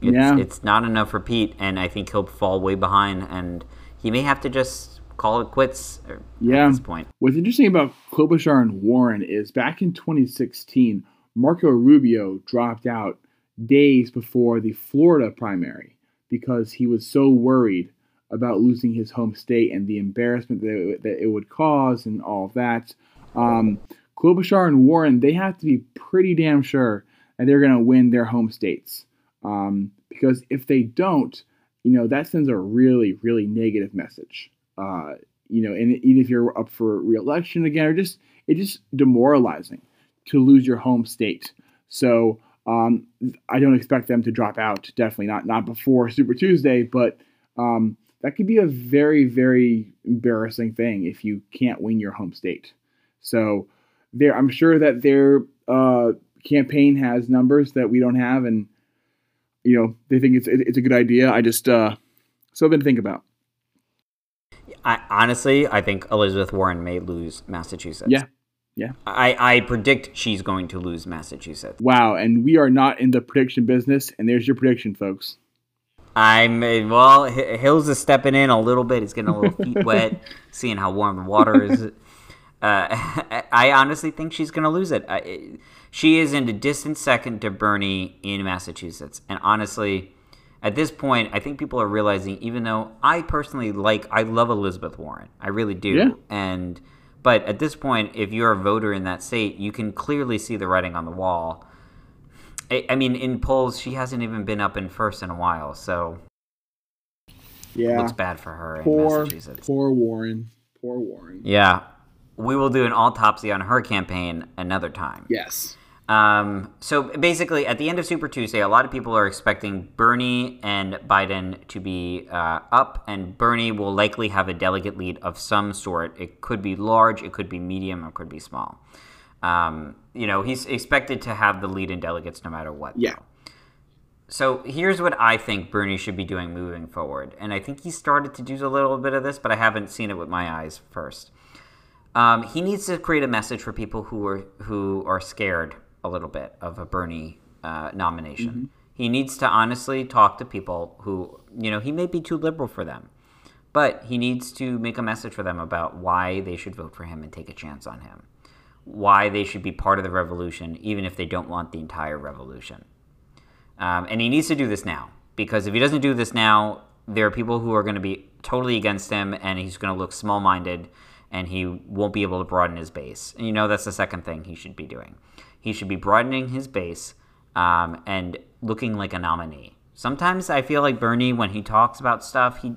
A: It's,
B: Yeah.
A: it's not enough for Pete, and I think he'll fall way behind, and he may have to just call it quits uh,
B: Yeah.
A: at this point.
B: What's interesting about Klobuchar and Warren is back in 2016, Marco Rubio dropped out days before the Florida primary because he was so worried about losing his home state and the embarrassment that it, that it would cause and all of that. Um, Klobuchar and Warren, they have to be pretty damn sure that they're going to win their home states. Um, because if they don't, you know, that sends a really, really negative message. Uh, you know, and even if you're up for reelection again, or just it's just demoralizing to lose your home state. So um, I don't expect them to drop out. Definitely not not before Super Tuesday, but um, that could be a very very embarrassing thing if you can't win your home state. So there, I'm sure that their uh, campaign has numbers that we don't have, and you know they think it's it's a good idea. I just uh, something to think about.
A: I, honestly, I think Elizabeth Warren may lose Massachusetts.
B: Yeah. Yeah.
A: I, I predict she's going to lose Massachusetts.
B: Wow, and we are not in the prediction business. And there's your prediction, folks.
A: I'm well. Hills is stepping in a little bit. He's getting a little feet wet, seeing how warm the water is. Uh, I honestly think she's going to lose it. I, she is in a distant second to Bernie in Massachusetts, and honestly, at this point, I think people are realizing. Even though I personally like, I love Elizabeth Warren, I really do,
B: Yeah.
A: and but at this point, if you're a voter in that state, you can clearly see the writing on the wall. I, I mean, in polls, she hasn't even been up in first in a while, so
B: Yeah.
A: looks bad for her in
B: Poor,
A: Massachusetts.
B: poor Warren. Poor Warren.
A: Yeah, we will do an autopsy on her campaign another time.
B: Yes.
A: Um, so basically, at the end of Super Tuesday, a lot of people are expecting Bernie and Biden to be uh, up, and Bernie will likely have a delegate lead of some sort. It could be large, it could be medium, it could be small. Um, you know, he's expected to have the lead in delegates no matter what.
B: Yeah.
A: so here's what I think Bernie should be doing moving forward, and I think he started to do a little bit of this, but I haven't seen it with my eyes first. Um, he needs to create a message for people who are who are scared a little bit of a Bernie uh, nomination. Mm-hmm. He needs to honestly talk to people who you know he may be too liberal for them, but he needs to make a message for them about why they should vote for him and take a chance on him, why they should be part of the revolution, even if they don't want the entire revolution. Um, and he needs to do this now because if he doesn't do this now, there are people who are going to be totally against him, and he's going to look small-minded and he won't be able to broaden his base. And you know that's the second thing he should be doing. He should be broadening his base um, and looking like a nominee. Sometimes I feel like Bernie, when he talks about stuff, he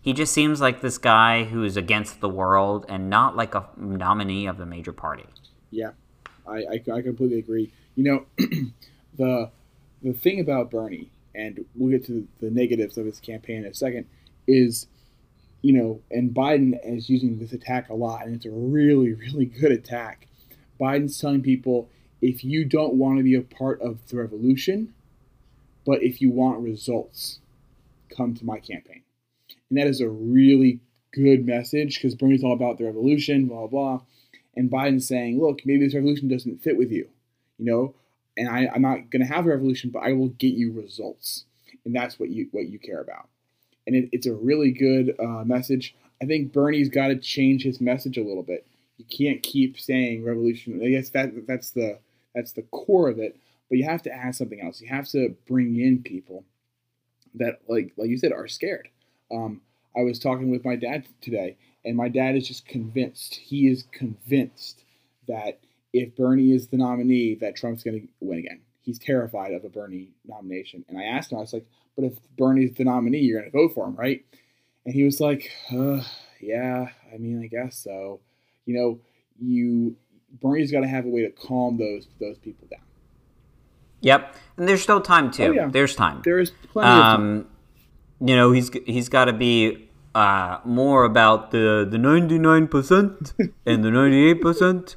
A: he just seems like this guy who is against the world and not like a nominee of the major party.
B: Yeah, I, I, I completely agree. You know, the the thing about Bernie, and we'll get to the negatives of his campaign in a second, is you know, and Biden is using this attack a lot, and it's a really, really good attack. Biden's telling people if you don't want to be a part of the revolution, but if you want results, come to my campaign. And that is a really good message because Bernie's all about the revolution, blah, blah, blah. And Biden saying, look, maybe this revolution doesn't fit with you, you know, and I, I'm not going to have a revolution, but I will get you results. And that's what you what you care about and it, it's a really good uh, message. I think Bernie's got to change his message a little bit. You can't keep saying revolution. I guess that that's the that's the core of it. But you have to add something else. You have to bring in people that, like like you said, are scared. Um, I was talking with my dad today, and my dad is just convinced. He is convinced that if Bernie is the nominee, that Trump's going to win again. He's terrified of a Bernie nomination. And I asked him, I was like, but if Bernie's the nominee, you're going to vote for him, right? And he was like, uh, yeah, I mean, I guess so. You know, you Bernie's got to have a way to calm those those people down.
A: Yep, and there's still time too. Oh, yeah. There's time.
B: There is plenty um, of time.
A: You know, he's he's got to be uh, more about the the 99 percent and the 98 percent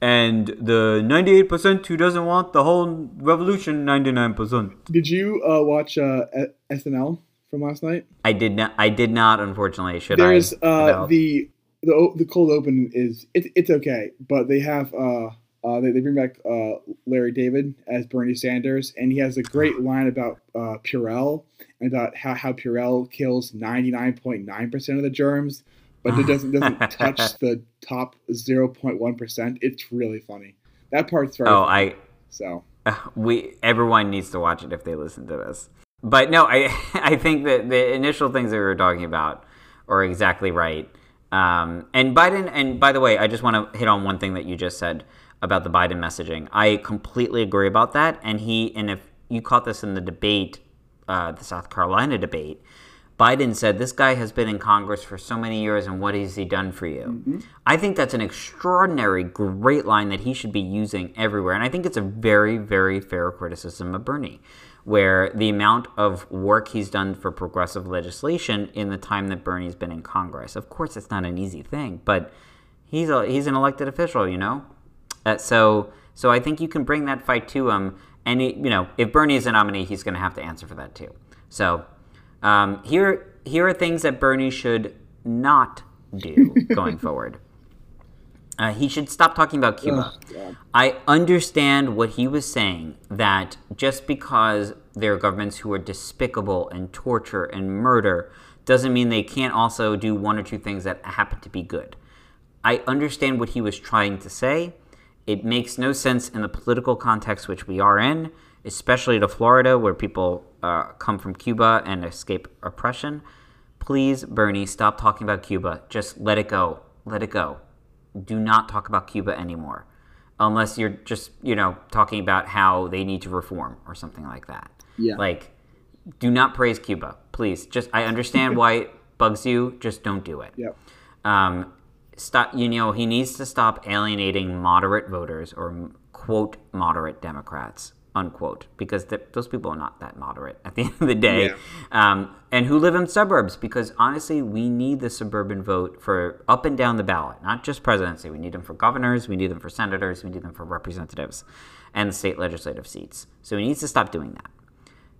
A: and the 98% who doesn't want the whole revolution 99%
B: did you uh, watch uh, snl from last night?
A: I did not i did not unfortunately should
B: there's I, uh, the the the cold open is it, it's okay but they have uh, uh, they, they bring back uh, Larry David as Bernie Sanders, and he has a great line about uh, Purell and about how, how Purell kills 99.9% of the germs, but it doesn't doesn't touch the top 0.1 percent. It's really funny. That part's very.
A: Oh, funny. I.
B: So
A: we everyone needs to watch it if they listen to this. But no, I I think that the initial things that we were talking about are exactly right. Um, and Biden, and by the way, I just want to hit on one thing that you just said about the Biden messaging. I completely agree about that. And he, and if you caught this in the debate, uh, the South Carolina debate, Biden said, This guy has been in Congress for so many years, and what has he done for you? Mm-hmm. I think that's an extraordinary, great line that he should be using everywhere. And I think it's a very, very fair criticism of Bernie, where the amount of work he's done for progressive legislation in the time that Bernie's been in Congress. Of course, it's not an easy thing, but he's, a, he's an elected official, you know? Uh, so, so I think you can bring that fight to him. And, he, you know, if Bernie is a nominee, he's going to have to answer for that too. So um, here, here are things that Bernie should not do going forward. Uh, he should stop talking about Cuba. Oh, I understand what he was saying that just because there are governments who are despicable and torture and murder doesn't mean they can't also do one or two things that happen to be good. I understand what he was trying to say. It makes no sense in the political context which we are in especially to Florida, where people uh, come from Cuba and escape oppression. Please, Bernie, stop talking about Cuba. Just let it go. Let it go. Do not talk about Cuba anymore, unless you're just you know talking about how they need to reform or something like that.
B: Yeah.
A: Like, do not praise Cuba, please. Just I understand why it bugs you. Just don't do it.
B: Yep.
A: Um, stop. You know he needs to stop alienating moderate voters or quote moderate Democrats unquote, because those people are not that moderate at the end of the day, yeah. um, and who live in suburbs. Because honestly, we need the suburban vote for up and down the ballot, not just presidency. We need them for governors, we need them for senators, we need them for representatives, and state legislative seats. So he needs to stop doing that.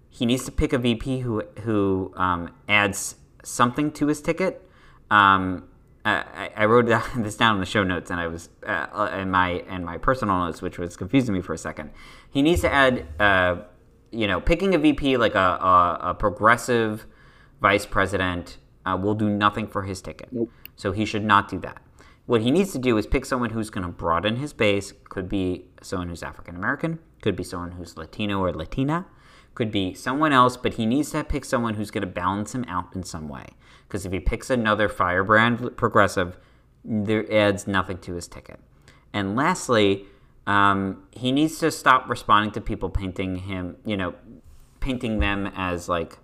A: he needs to pick a VP who who um, adds something to his ticket. Um, I, I wrote this down in the show notes, and I was uh, in my in my personal notes, which was confusing me for a second. He needs to add, uh, you know, picking a VP like a, a, a progressive vice president uh, will do nothing for his ticket.
B: Nope.
A: So he should not do that. What he needs to do is pick someone who's going to broaden his base. Could be someone who's African American. Could be someone who's Latino or Latina. Could be someone else, but he needs to pick someone who's going to balance him out in some way. Because if he picks another firebrand progressive, there adds nothing to his ticket. And lastly, um, he needs to stop responding to people painting him, you know, painting them as like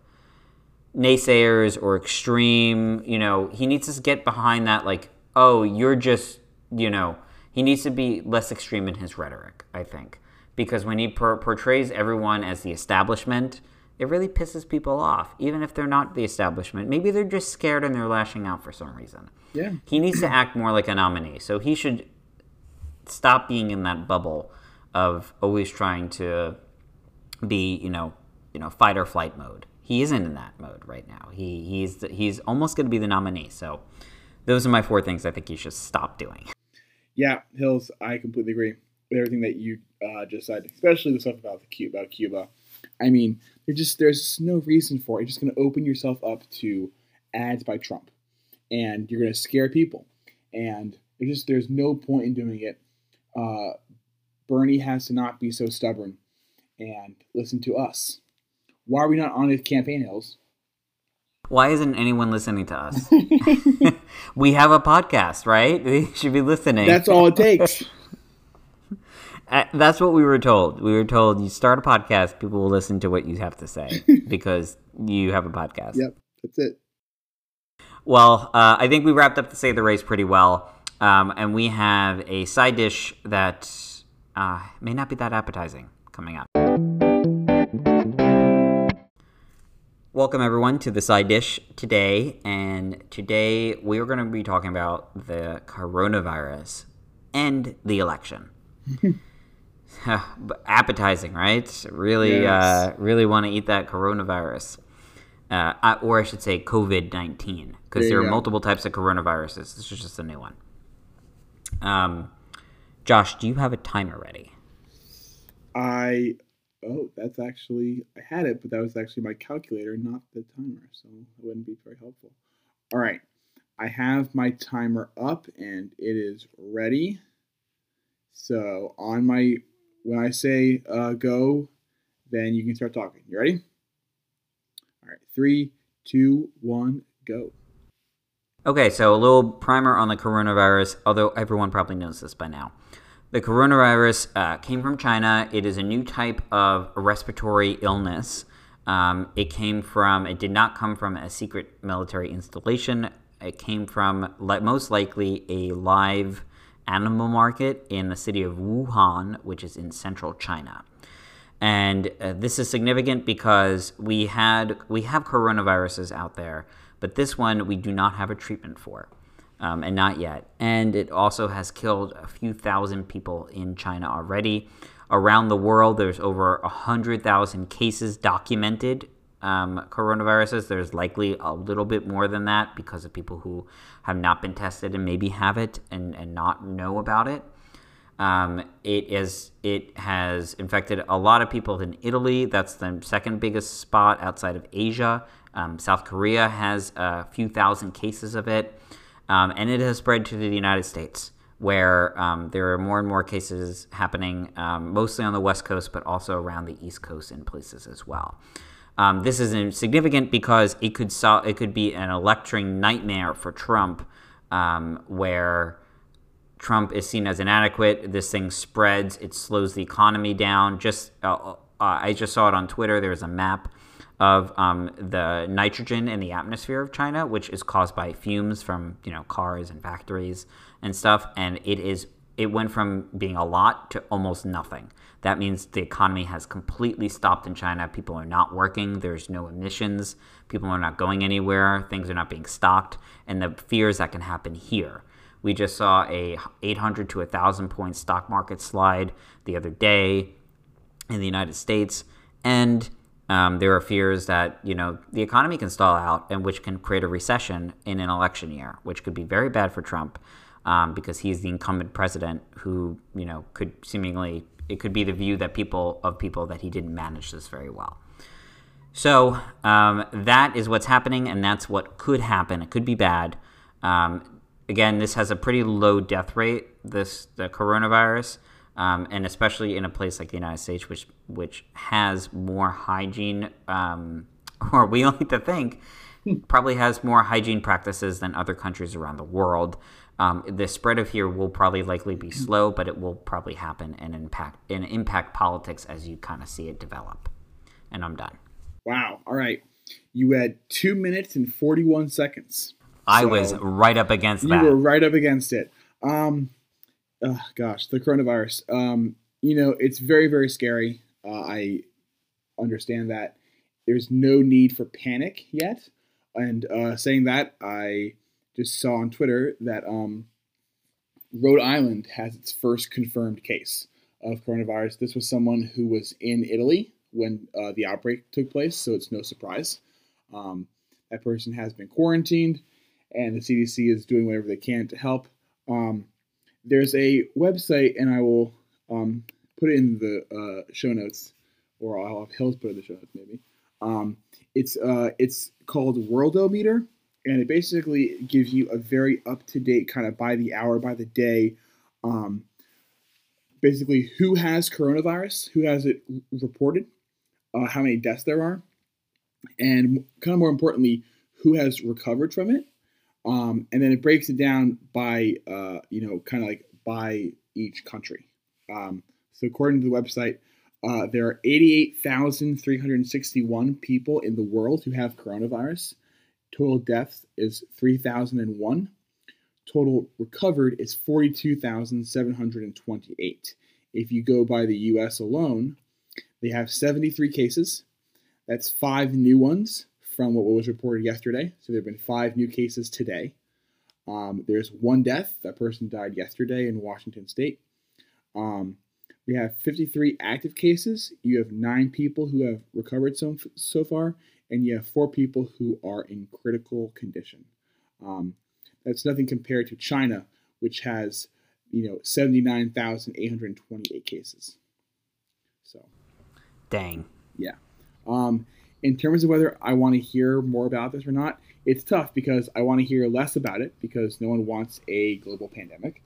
A: naysayers or extreme. You know, he needs to get behind that, like, oh, you're just, you know, he needs to be less extreme in his rhetoric, I think. Because when he por- portrays everyone as the establishment, it really pisses people off, even if they're not the establishment. Maybe they're just scared and they're lashing out for some reason.
B: Yeah.
A: He needs to act more like a nominee. So he should stop being in that bubble of always trying to be, you know, you know, fight or flight mode. He isn't in that mode right now. He he's he's almost going to be the nominee. So those are my four things I think he should stop doing.
B: Yeah, Hills, I completely agree with everything that you uh, just said, especially the stuff about the Cuba, about Cuba. I mean, there's just there's no reason for it. You're just going to open yourself up to ads by Trump, and you're going to scare people. And there's just there's no point in doing it. Uh, Bernie has to not be so stubborn and listen to us. Why are we not on his campaign hills?
A: Why isn't anyone listening to us? we have a podcast, right? They should be listening.
B: That's all it takes.
A: That's what we were told. We were told you start a podcast, people will listen to what you have to say because you have a podcast.
B: yep, that's it.
A: Well, uh, I think we wrapped up the State of the Race pretty well. Um, and we have a side dish that uh, may not be that appetizing coming up. Welcome, everyone, to the side dish today. And today we are going to be talking about the coronavirus and the election. Appetizing, right? Really, uh, really want to eat that coronavirus, uh, or I should say COVID nineteen, because
B: There
A: there are
B: go.
A: multiple types of coronaviruses. This is just a new one. Um, Josh, do you have a timer ready?
B: I oh, that's actually I had it, but that was actually my calculator, not the timer, so it wouldn't be very helpful. All right, I have my timer up and it is ready. So on my when I say uh, go, then you can start talking. You ready? All right, three, two, one, go.
A: Okay, so a little primer on the coronavirus, although everyone probably knows this by now. The coronavirus uh, came from China. It is a new type of respiratory illness. Um, it came from, it did not come from a secret military installation. It came from, most likely, a live animal market in the city of Wuhan, which is in central China. And uh, this is significant because we had we have coronaviruses out there, but this one we do not have a treatment for, um, and not yet. And it also has killed a few thousand people in China already. Around the world, there's over a hundred thousand cases documented um, coronaviruses. There's likely a little bit more than that because of people who have not been tested and maybe have it and, and not know about it. Um, it is it has infected a lot of people in Italy. That's the second biggest spot outside of Asia. Um, South Korea has a few thousand cases of it, um, and it has spread to the United States, where um, there are more and more cases happening, um, mostly on the West Coast, but also around the East Coast in places as well. Um, this is significant because it could sol- it could be an electing nightmare for Trump, um, where Trump is seen as inadequate. This thing spreads. It slows the economy down. Just uh, uh, I just saw it on Twitter. There's a map of um, the nitrogen in the atmosphere of China, which is caused by fumes from you know cars and factories and stuff. And it is it went from being a lot to almost nothing. That means the economy has completely stopped in China. People are not working. There's no emissions. People are not going anywhere. Things are not being stocked. And the fears that can happen here. We just saw a 800 to 1,000 point stock market slide the other day in the United States. And Um, there are fears that you know the economy can stall out, and which can create a recession in an election year, which could be very bad for Trump um, because he's the incumbent president who you know could seemingly it could be the view that people of people that he didn't manage this very well. So um, that is what's happening, and that's what could happen. It could be bad. Um, again, this has a pretty low death rate. This the coronavirus, um, and especially in a place like the United States, which which has more hygiene, um, or we like to think, probably has more hygiene practices than other countries around the world. Um, the spread of here will probably likely be slow, but it will probably happen and impact and impact politics as you kind of see it develop. And I'm done.
B: Wow. All right. You had two minutes and 41 seconds.
A: I
B: So,
A: was right up against
B: You
A: that.
B: were right up against it. Um, oh, gosh, the coronavirus. Um, you know, it's very, very scary. Uh, I understand that. There's no need for panic yet. And uh, saying that, I just saw on Twitter that um, Rhode Island has its first confirmed case of coronavirus. This was someone who was in Italy when uh, the outbreak took place, so it's no surprise. Um, that person has been quarantined, and the CDC is doing whatever they can to help. Um, there's a website, and I will um, put it in the uh, show notes, or I'll have Hills put it in the show notes maybe. Um, it's uh, it's called Worldometer, and it basically gives you a very up to date kind of by the hour, by the day, um, basically who has coronavirus, who has it reported, uh, how many deaths there are, and kind of more importantly, who has recovered from it. Um, and then it breaks it down by, uh, you know, kind of like by each country. Um, so according to the website, uh, there are 88,361 people in the world who have coronavirus. Total deaths is 3,001. Total recovered is 42,728. If you go by the US alone, they have 73 cases. That's five new ones from what was reported yesterday. So there have been five new cases today. Um, there's one death. That person died yesterday in Washington State. Um, we have 53 active cases. You have nine people who have recovered so, so far, and you have four people who are in critical condition. Um, that's nothing compared to China, which has, you know, 79,828 cases. So,
A: Dang.
B: yeah. Um, in terms of whether I want to hear more about this or not, it's tough because I want to hear less about it because no one wants a global pandemic.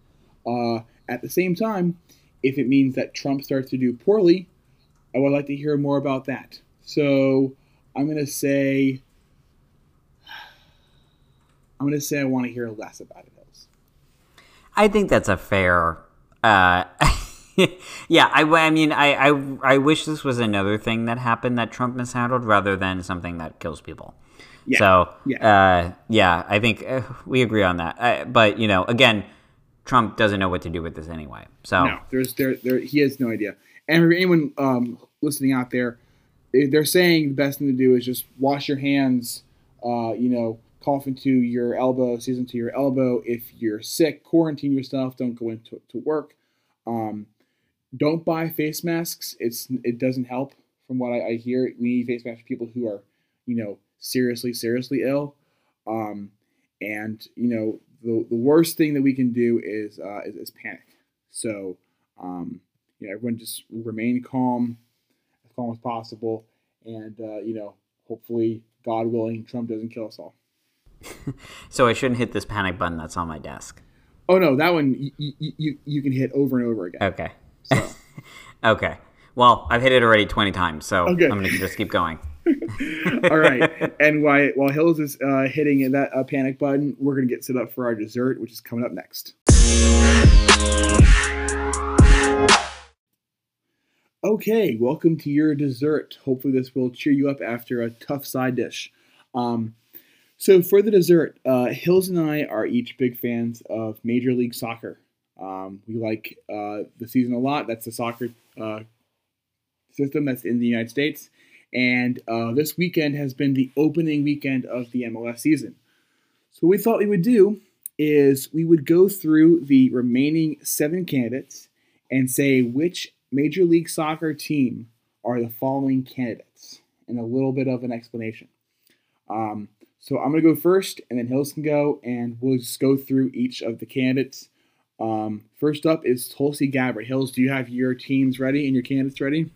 B: Uh, at the same time, if it means that Trump starts to do poorly, I would like to hear more about that. So I'm going to say, I'm to say I want to hear less about it. Hills.
A: I think that's a fair. Uh, yeah, I, I mean, I, I, I wish this was another thing that happened that Trump mishandled rather than something that kills people.
B: Yeah,
A: So,
B: yeah.
A: Uh, yeah, I think uh, we agree on that. Uh, but, you know, again, Trump doesn't know what to do with this anyway. So,
B: No, there's there, there he has no idea. And for anyone um, listening out there, they're saying the best thing to do is just wash your hands. Uh, you know, cough into your elbow, sneeze into your elbow. If you're sick, quarantine yourself. Don't go into to work. Um, don't buy face masks. It's it doesn't help. From what I, I hear, we need face masks for people who are, you know, seriously seriously ill. Um, and you know, the, the worst thing that we can do is uh, is, is panic. So, um, you know, everyone just remain calm, as possible, and uh, you know, hopefully, God willing, Trump doesn't kill us all.
A: so I shouldn't hit this panic button that's on my desk.
B: Oh no, that one you you, you, you can hit over and over again.
A: Okay.
B: So,
A: Okay. Well, I've hit it already 20 times, so
B: Okay.
A: I'm going to just keep going.
B: all right. And while while Hills is uh, hitting that uh, panic button, we're gonna get set up for our dessert, which is coming up next. Okay, welcome to your dessert. Hopefully, this will cheer you up after a tough side dish. Um, so, for the dessert, uh, Hills and I are each big fans of Major League Soccer. Um, we like uh, the season a lot. That's the soccer uh, system that's in the United States. And uh, this weekend has been the opening weekend of the MLS season. So, what we thought we would do is we would go through the remaining seven candidates and say which Major League Soccer team are the following candidates. and a little bit of an explanation. Um, so I'm going to go first, and then Hills can go, and we'll just go through each of the candidates. Um, first up is Tulsi Gabbard. Hills, do you have your teams ready and your candidates ready?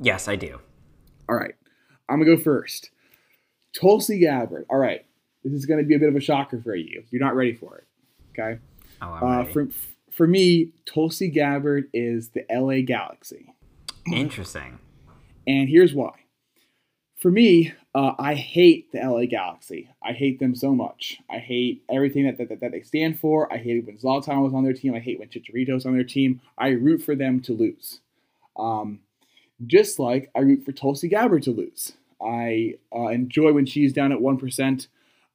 A: Yes, I do.
B: All right. I'm going to go first. Tulsi Gabbard. All right. This is going to be a bit of a shocker for you. You're not ready for it. Okay.
A: Oh, I'm
B: Uh,
A: ready.
B: For me, Tulsi Gabbard is the LA Galaxy.
A: Interesting.
B: And here's why. For me, uh, I hate the LA Galaxy. I hate them so much. I hate everything that, that, that they stand for. I hate when Zlatan was on their team. I hate when Chicharito's on their team. I root for them to lose. Um, just like I root for Tulsi Gabbard to lose. I uh, enjoy when she's down at 1%.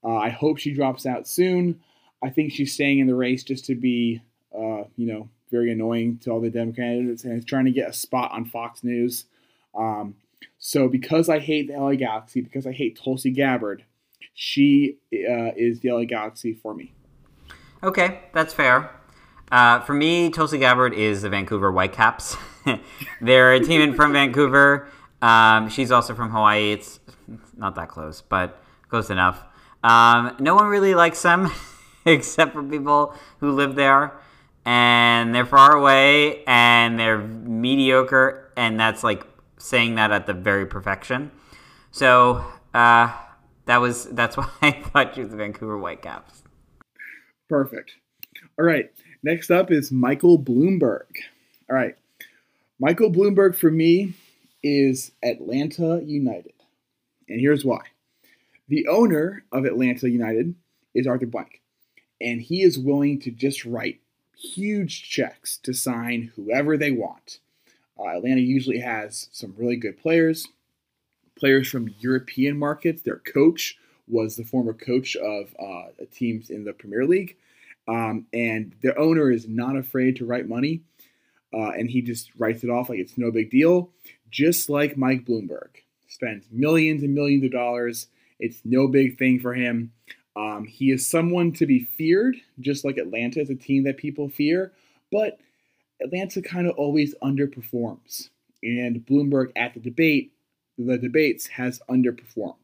B: Uh, I hope she drops out soon. I think she's staying in the race just to be, uh, you know, very annoying to all the Democrats and is trying to get a spot on Fox News. Um, so because I hate the LA Galaxy, because I hate Tulsi Gabbard, she uh, is the LA Galaxy for me.
A: Okay, that's fair. Uh, for me, Tulsi Gabbard is the Vancouver Whitecaps. They're a team from Vancouver. Um, she's also from Hawaii. It's not that close, but close enough. Um, no one really likes them except for people who live there. And they're far away and they're mediocre. And that's like saying that at the very perfection. So uh, that was that's why I thought you was the Vancouver Whitecaps.
B: Perfect. All right. Next up is Michael Bloomberg. All right. Michael Bloomberg for me is Atlanta United. And here's why. The owner of Atlanta United is Arthur Blank. And he is willing to just write huge checks to sign whoever they want. Uh, Atlanta usually has some really good players, players from European markets. Their coach was the former coach of uh, teams in the Premier League. Um, and the owner is not afraid to write money, uh, and he just writes it off like it's no big deal, just like Mike Bloomberg spends millions and millions of dollars. It's no big thing for him. Um, he is someone to be feared, just like Atlanta is a team that people fear, but Atlanta kind of always underperforms. And Bloomberg at the debate, the debates has underperformed.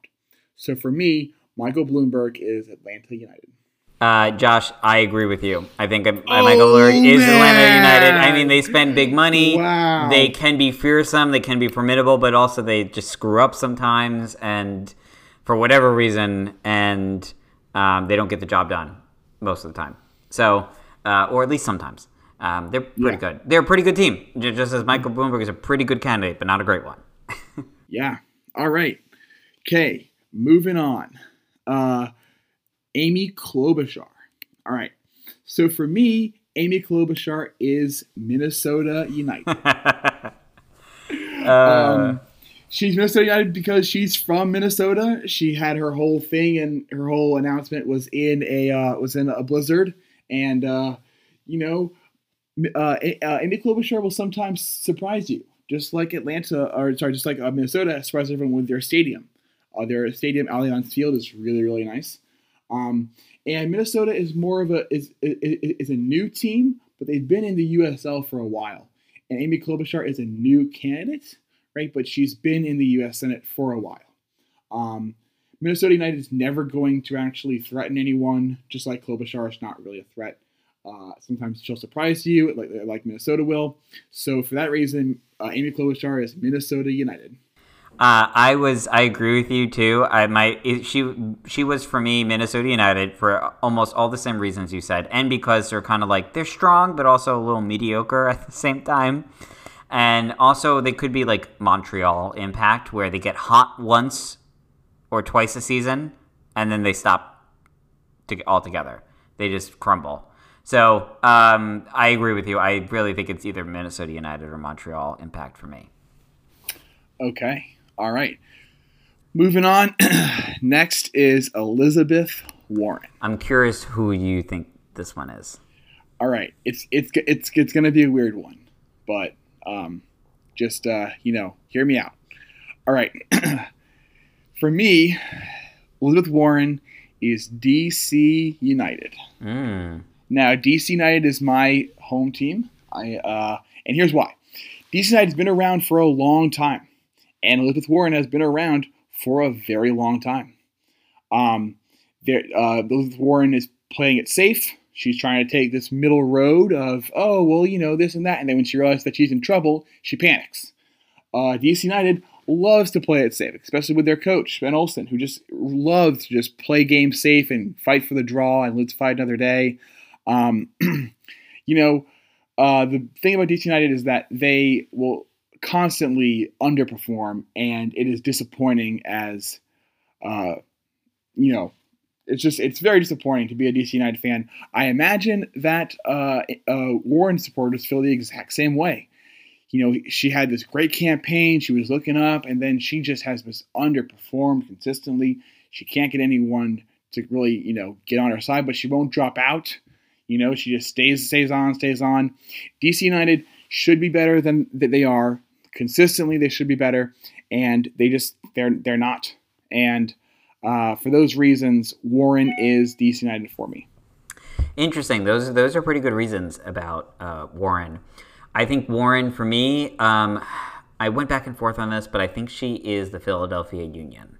B: So for me, Michael Bloomberg is Atlanta United.
A: Uh, Josh, I agree with you. I think uh,
B: Oh,
A: Michael Bloomberg is Atlanta. United. I mean, they spend big money.
B: Wow.
A: They can be fearsome. They can be formidable, but also they just screw up sometimes, and for whatever reason, and um, they don't get the job done most of the time. So, uh, or at least sometimes, um, they're pretty
B: Yeah.
A: good. They're a pretty good team. Just as Michael Bloomberg is a pretty good candidate, but not a great one.
B: Yeah. All right. Okay. Moving on. Uh, Amy Klobuchar. All right. So for me, Amy Klobuchar is Minnesota United.
A: Uh,
B: Um, she's Minnesota United because she's from Minnesota. She had her whole thing and her whole announcement was in a uh, was in a blizzard, and uh, you know, uh, uh, Amy Klobuchar will sometimes surprise you, just like Atlanta or sorry, just like uh, Minnesota surprised everyone with their stadium. Uh, their stadium, Allianz Field, is really really nice. Um, and Minnesota is more of a is, is is a new team, but they've been in the USL for a while. And Amy Klobuchar is a new candidate, right? But she's been in the U.S. Senate for a while. Um, Minnesota United is never going to actually threaten anyone, just like Klobuchar is not really a threat. Uh, sometimes she'll surprise you, like like Minnesota will. So for that reason, uh, Amy Klobuchar is Minnesota United.
A: Uh, I was. I agree with you too. I my she she was for me Minnesota United for almost all the same reasons you said, and because they're kind of like they're strong but also a little mediocre at the same time, and also they could be like Montreal Impact where they get hot once or twice a season and then they stop to altogether. They just crumble. So um, I agree with you. I really think it's either Minnesota United or Montreal Impact for me.
B: Okay. All right. Moving on. Next is Elizabeth Warren.
A: I'm curious who you think this one is.
B: All right. It's it's it's it's going to be a weird one, but um, just uh, you know, hear me out. All right. For me, Elizabeth Warren is DC United.
A: Mm.
B: Now, DC United is my home team. I uh, and here's why. DC United has been around for a long time, and Elizabeth Warren has been around for a very long time. Um, there, uh, Elizabeth Warren is playing it safe. She's trying to take this middle road of, oh, well, you know, this and that. And then when she realizes that she's in trouble, she panics. Uh, DC United loves to play it safe, especially with their coach, Ben Olsen, who just loves to just play games safe and fight for the draw and let's fight another day. Um, you know, uh, the thing about DC United is that they will constantly underperform, and it is disappointing as, uh, you know, it's just it's very disappointing to be a DC United fan. I imagine that uh, uh, Warren supporters feel the exact same way. You know, she had this great campaign. She was looking up, and then she just has this underperformed consistently. She can't get anyone to really, you know, get on her side, but she won't drop out. You know, she just stays, stays on, stays on. DC United should be better than that they are. Consistently, they should be better, and they just they're they're not. And uh, for those reasons, Warren is DC United for me.
A: Interesting. Those those are pretty good reasons about uh, Warren. I think Warren for me. Um, I went back and forth on this, but I think she is the Philadelphia Union.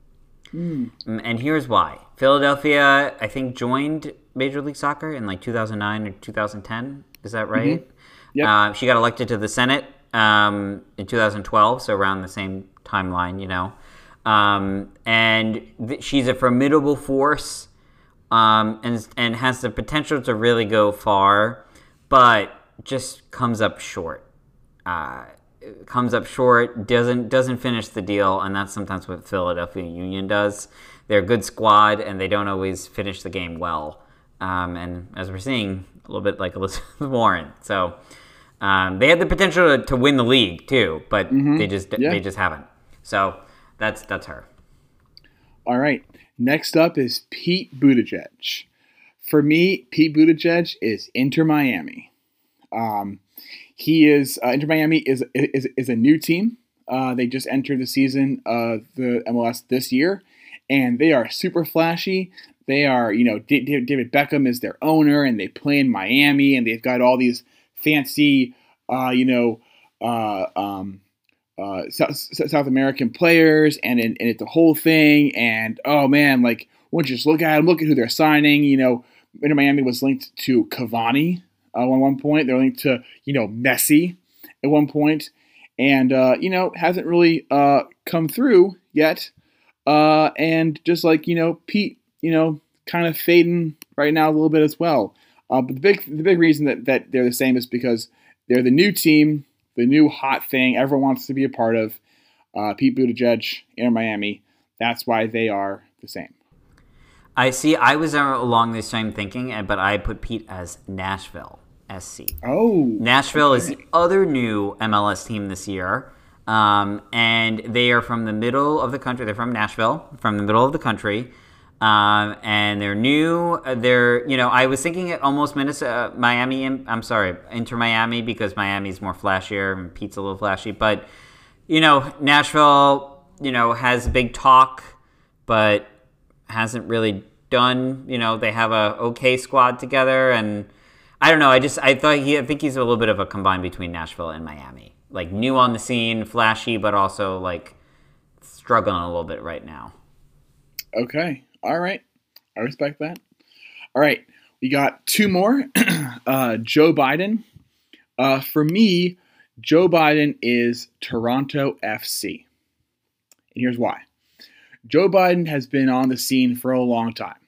A: Mm. And here's why. Philadelphia, I think, joined Major League Soccer in like 2009 or 2010. Is that right? Mm-hmm. Yep. Uh, she got elected to the Senate um, in 2012, so around the same timeline, you know. Um, and th- she's a formidable force um, and, and has the potential to really go far, but just comes up short. Uh, comes up short, doesn't doesn't finish the deal, and that's sometimes what Philadelphia Union does. They're a good squad, and they don't always finish the game well. Um, and as we're seeing, a little bit like Elizabeth Warren. So um, they had the potential to, to, win the league too, but mm-hmm. they just yeah. they just haven't. So that's that's her.
B: All right. Next up is Pete Buttigieg. For me, Pete Buttigieg is Inter Miami. Um, he is uh, Inter Miami is, is is a new team. Uh, they just entered the season of the MLS this year, and they are super flashy. They are, you know, D- David Beckham is their owner, and they play in Miami, and they've got all these fancy, uh, you know, uh, um, uh, South, South, American players, and, and, and it's the whole thing. And oh man, like once you just look at them, look at who they're signing. You know, Inter Miami was linked to Cavani uh, at one point. They're linked to you know Messi at one point, and uh, you know hasn't really uh, come through yet. Uh, and just like you know, Pete, you know, kind of fading right now a little bit as well. Uh, but the big the big reason that, that they're the same is because they're the new team the new hot thing everyone wants to be a part of. Uh, Pete Buttigieg, Inter Miami. That's why they are the same.
A: I see. I was along the same thinking, but I put Pete as Nashville SC.
B: Oh,
A: Nashville okay. is the other new MLS team this year, um, and they are from the middle of the country. They're from Nashville, from the middle of the country. Um, and they're new. Uh, they're, you know, I was thinking it almost Minnesota, Miami. I'm sorry, Inter Miami because Miami's more flashier and Pete's a little flashy. But, you know, Nashville, you know, has big talk, but hasn't really done. You know, they have a okay squad together, and I don't know. I just I thought he, I think he's a little bit of a combine between Nashville and Miami, like new on the scene, flashy, but also like struggling a little bit right now.
B: Okay. All right. I respect that. All right. We got two more. uh, Joe Biden. Uh, for me, Joe Biden is Toronto FC. And here's why Joe Biden has been on the scene for a long time.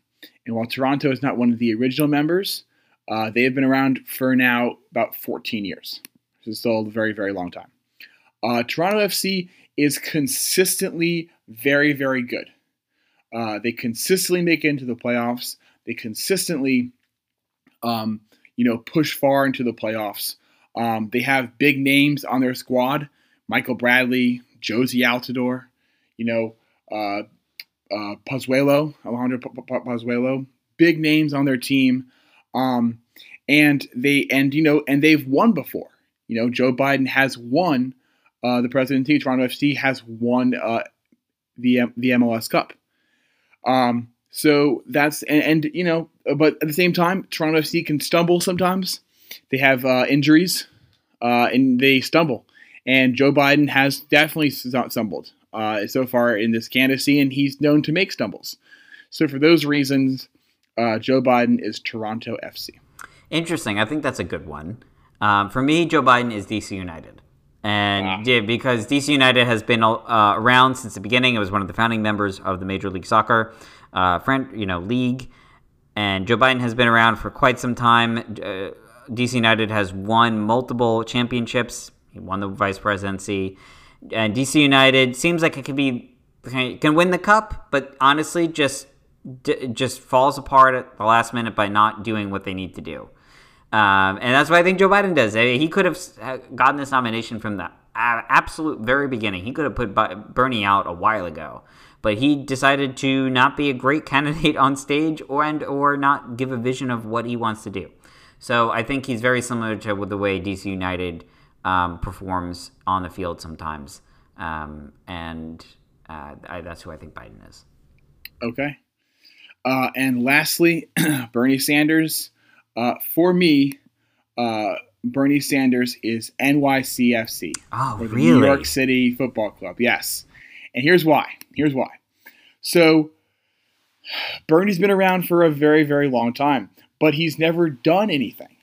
B: And while Toronto is not one of the original members, uh, they have been around for now about 14 years. This is still a very, very long time. Uh, Toronto FC is consistently very, very good. Uh, they consistently make it into the playoffs. They consistently, um, you know, push far into the playoffs. Um, they have big names on their squad: Michael Bradley, Jozy Altidore, you know, uh, uh, Pozuelo, Alejandro Pozuelo. Big names on their team, um, and they and you know, and they've won before. You know, Joe Biden has won uh, the presidency. Toronto FC has won uh, the the MLS Cup. Um, so that's and, and, you know, but at the same time, Toronto FC can stumble sometimes. They have uh, injuries, uh, and they stumble. And Joe Biden has definitely stumbled. uh, so far in this candidacy, and he's known to make stumbles. So for those reasons, uh, Joe Biden is Toronto FC.
A: Interesting. I think that's a good one. Um, for me, Joe Biden is DC United. And
B: Wow.
A: yeah, because DC United has been uh, around since the beginning. It was one of the founding members of the Major League Soccer, uh, friend, you know, league. And Joe Biden has been around for quite some time. Uh, DC United has won multiple championships. He won the vice presidency, and DC United seems like it could be can win the cup, but honestly, just d- just falls apart at the last minute by not doing what they need to do. Um, and that's what I think Joe Biden does. He could have gotten this nomination from the absolute very beginning. He could have put Bernie out a while ago, but he decided to not be a great candidate on stage or and or not give a vision of what he wants to do. So I think he's very similar to the way DC United um, performs on the field sometimes, um, and uh, I, that's who I think Biden is.
B: Okay. Uh, and lastly, Bernie Sanders. Uh, for me, uh, Bernie Sanders is NYCFC.
A: Oh,
B: or the
A: really?
B: New York City Football Club. Yes. And here's why. Here's why. So, Bernie's been around for a very, very long time, but he's never done anything.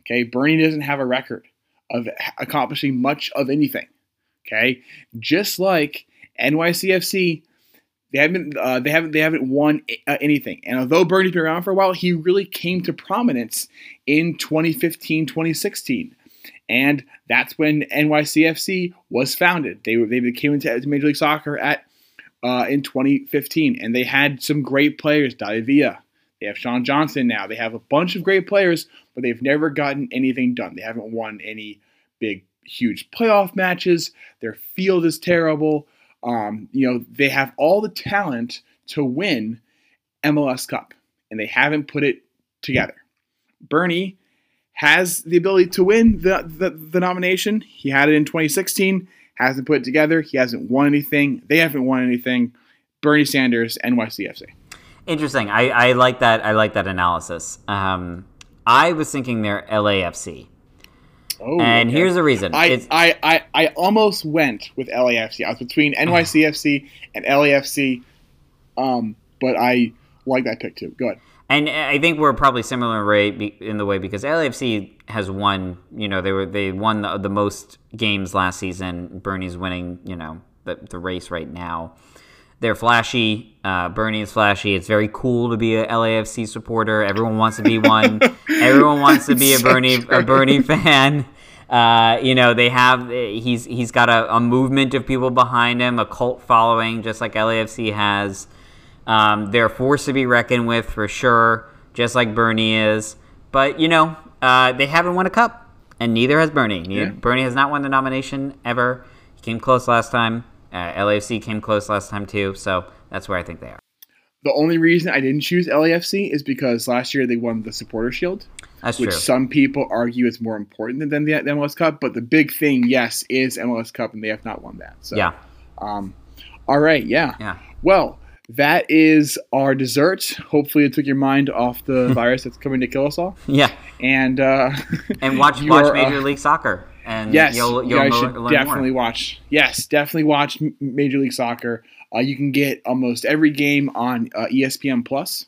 B: Okay. Bernie doesn't have a record of accomplishing much of anything. Okay. Just like NYCFC, they haven't uh, they haven't they haven't won uh, anything. And although Bernie's been around for a while, he really came to prominence in 2015, 2016. And that's when NYCFC was founded. They they came into Major League Soccer at uh, in 2015, and they had some great players. David Villa, they have Sean Johnson now. They have a bunch of great players, but they've never gotten anything done. They haven't won any big, huge playoff matches. Their field is terrible. Um, you know, they have all the talent to win MLS Cup, and they haven't put it together. Bernie has the ability to win the, the, the nomination. He had it in 2016, hasn't put it together. He hasn't won anything. They haven't won anything. Bernie Sanders, and NYCFC.
A: Interesting. I, I like that. I like that analysis. Um, I was thinking they're LAFC,
B: Oh,
A: and
B: okay.
A: here's the reason.
B: I,
A: it's,
B: I, I, I almost went with LAFC. I was between NYCFC and LAFC, um, but I like that pick too. Go ahead.
A: And I think we're probably similar rate in the way because LAFC has won. You know, they were they won the, the most games last season. Bernie's winning. You know, the the race right now. They're flashy. Uh, Bernie is flashy. It's very cool to be a LAFC supporter. Everyone wants to be one. Everyone wants to be a
B: So
A: Bernie a. Bernie fan. Uh, you know, they have he's he's got a, a movement of people behind him, a cult following, just like LAFC has. Um, they're a force to be reckoned with for sure, just like Bernie is. But you know, uh, they haven't won a cup, and neither has Bernie. Neither,
B: Yeah.
A: Bernie has not won the nomination ever. He came close last time. Uh, LAFC came close last time too, so that's where I think they are.
B: The only reason I didn't choose LAFC is because last year they won the Supporter Shield,
A: That's
B: which
A: true.
B: some people argue is more important than the, MLS Cup. But the big thing, yes, is MLS Cup, and they have not won that. So,
A: yeah,
B: Um, all right, yeah.
A: yeah.
B: Well, that is our dessert. Hopefully, it took your mind off the virus that's coming to kill us all.
A: Yeah,
B: And uh,
A: and watch watch Major
B: uh,
A: League Soccer, and
B: Yes,
A: you'll
B: you
A: you'll
B: guys
A: mo-
B: should
A: learn
B: definitely
A: more.
B: watch. Yes, definitely watch Major League Soccer. Uh, you can get almost every game on uh, ESPN Plus.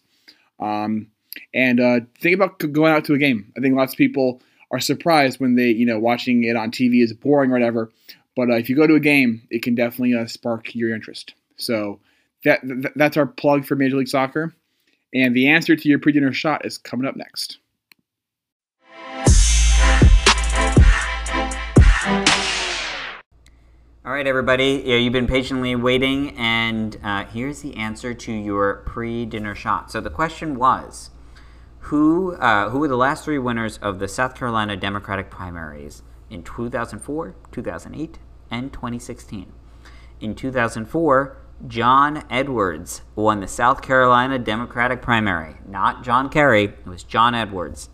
B: Um, and uh, think about going out to a game. I think lots of people are surprised when they, you know, watching it on TV is boring or whatever. But uh, if you go to a game, it can definitely uh, spark your interest. So that th- that's our plug for Major League Soccer. And the answer to your pre-dinner shot is coming up next.
A: All right, everybody. Yeah, you've been patiently waiting, and uh, here's the answer to your pre-dinner shot. So the question was, who uh, who were the last three winners of the South Carolina Democratic primaries in 2004, 2008, and 2016? In 2004, John Edwards won the South Carolina Democratic primary. Not John Kerry. It was John Edwards.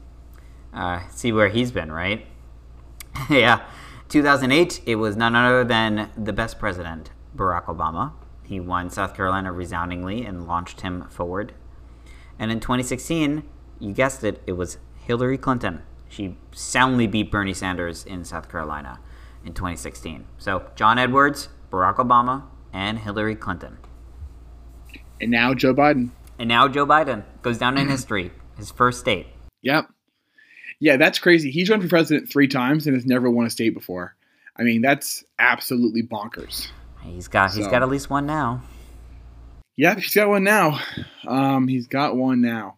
A: Uh, see where he's been, right? yeah. 2008, it was none other than the best president, Barack Obama. He won South Carolina resoundingly and launched him forward. And in 2016, you guessed it, it was Hillary Clinton. She soundly beat Bernie Sanders in South Carolina in 2016. So, John Edwards, Barack Obama, and Hillary Clinton.
B: And now Joe Biden.
A: And now Joe Biden goes down in history, his first state.
B: Yep. Yeah, that's crazy. He's run for president three times and has never won a state before. I mean, that's absolutely bonkers.
A: He's got he's
B: So-
A: got at least one now.
B: Yep, he's got one now. Um, he's got one now.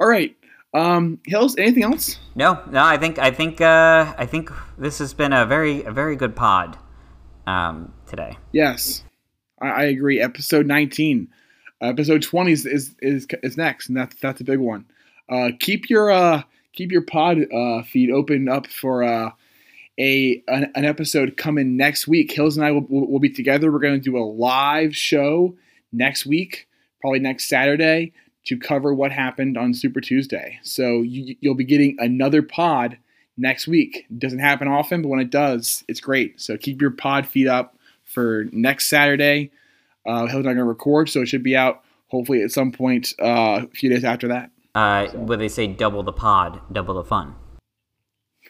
B: All right. Um, Hills, anything else?
A: No, no, I think I think uh, I think this has been a very a very good pod um, today.
B: Yes, I, I agree. Episode 19. Episode 20 is, is is is next, and that's that's a big one. Uh, keep your uh keep your pod uh, feed open up for uh, a an, an episode coming next week. Hills and I will, will, be together. We're going to do a live show next week, probably next Saturday, to cover what happened on Super Tuesday. So you, you'll be getting another pod next week. It doesn't happen often, but when it does, it's great. So keep your pod feed up for next Saturday. Uh, Hills and I are going to record, so it should be out hopefully at some point uh, a few days after that.
A: Uh, where they say double the pod, double the fun.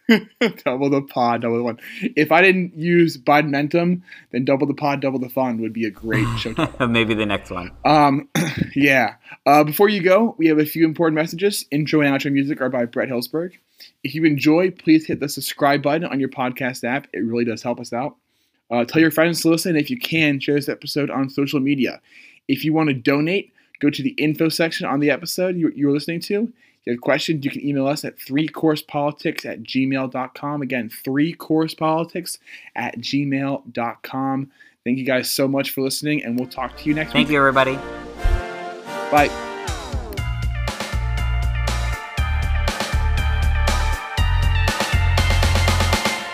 B: double the pod, double the one. If I didn't use Bidenmentum, then double the pod, double the fun would be a great show.
A: Maybe the next one.
B: Um, yeah. Uh, before you go, we have a few important messages. Intro and outro music are by Brett Hillsberg. If you enjoy, please hit the subscribe button on your podcast app. It really does help us out. Uh, tell your friends to listen. If you can, share this episode on social media. If you want to donate, go to the info section on the episode you, you're listening to. If you have questions, you can email us at threecoursepolitics at gmail.com. Again, threecoursepolitics at gmail.com. Thank you guys so much for listening, and we'll talk to you next
A: Thank
B: week.
A: you, everybody.
B: Bye.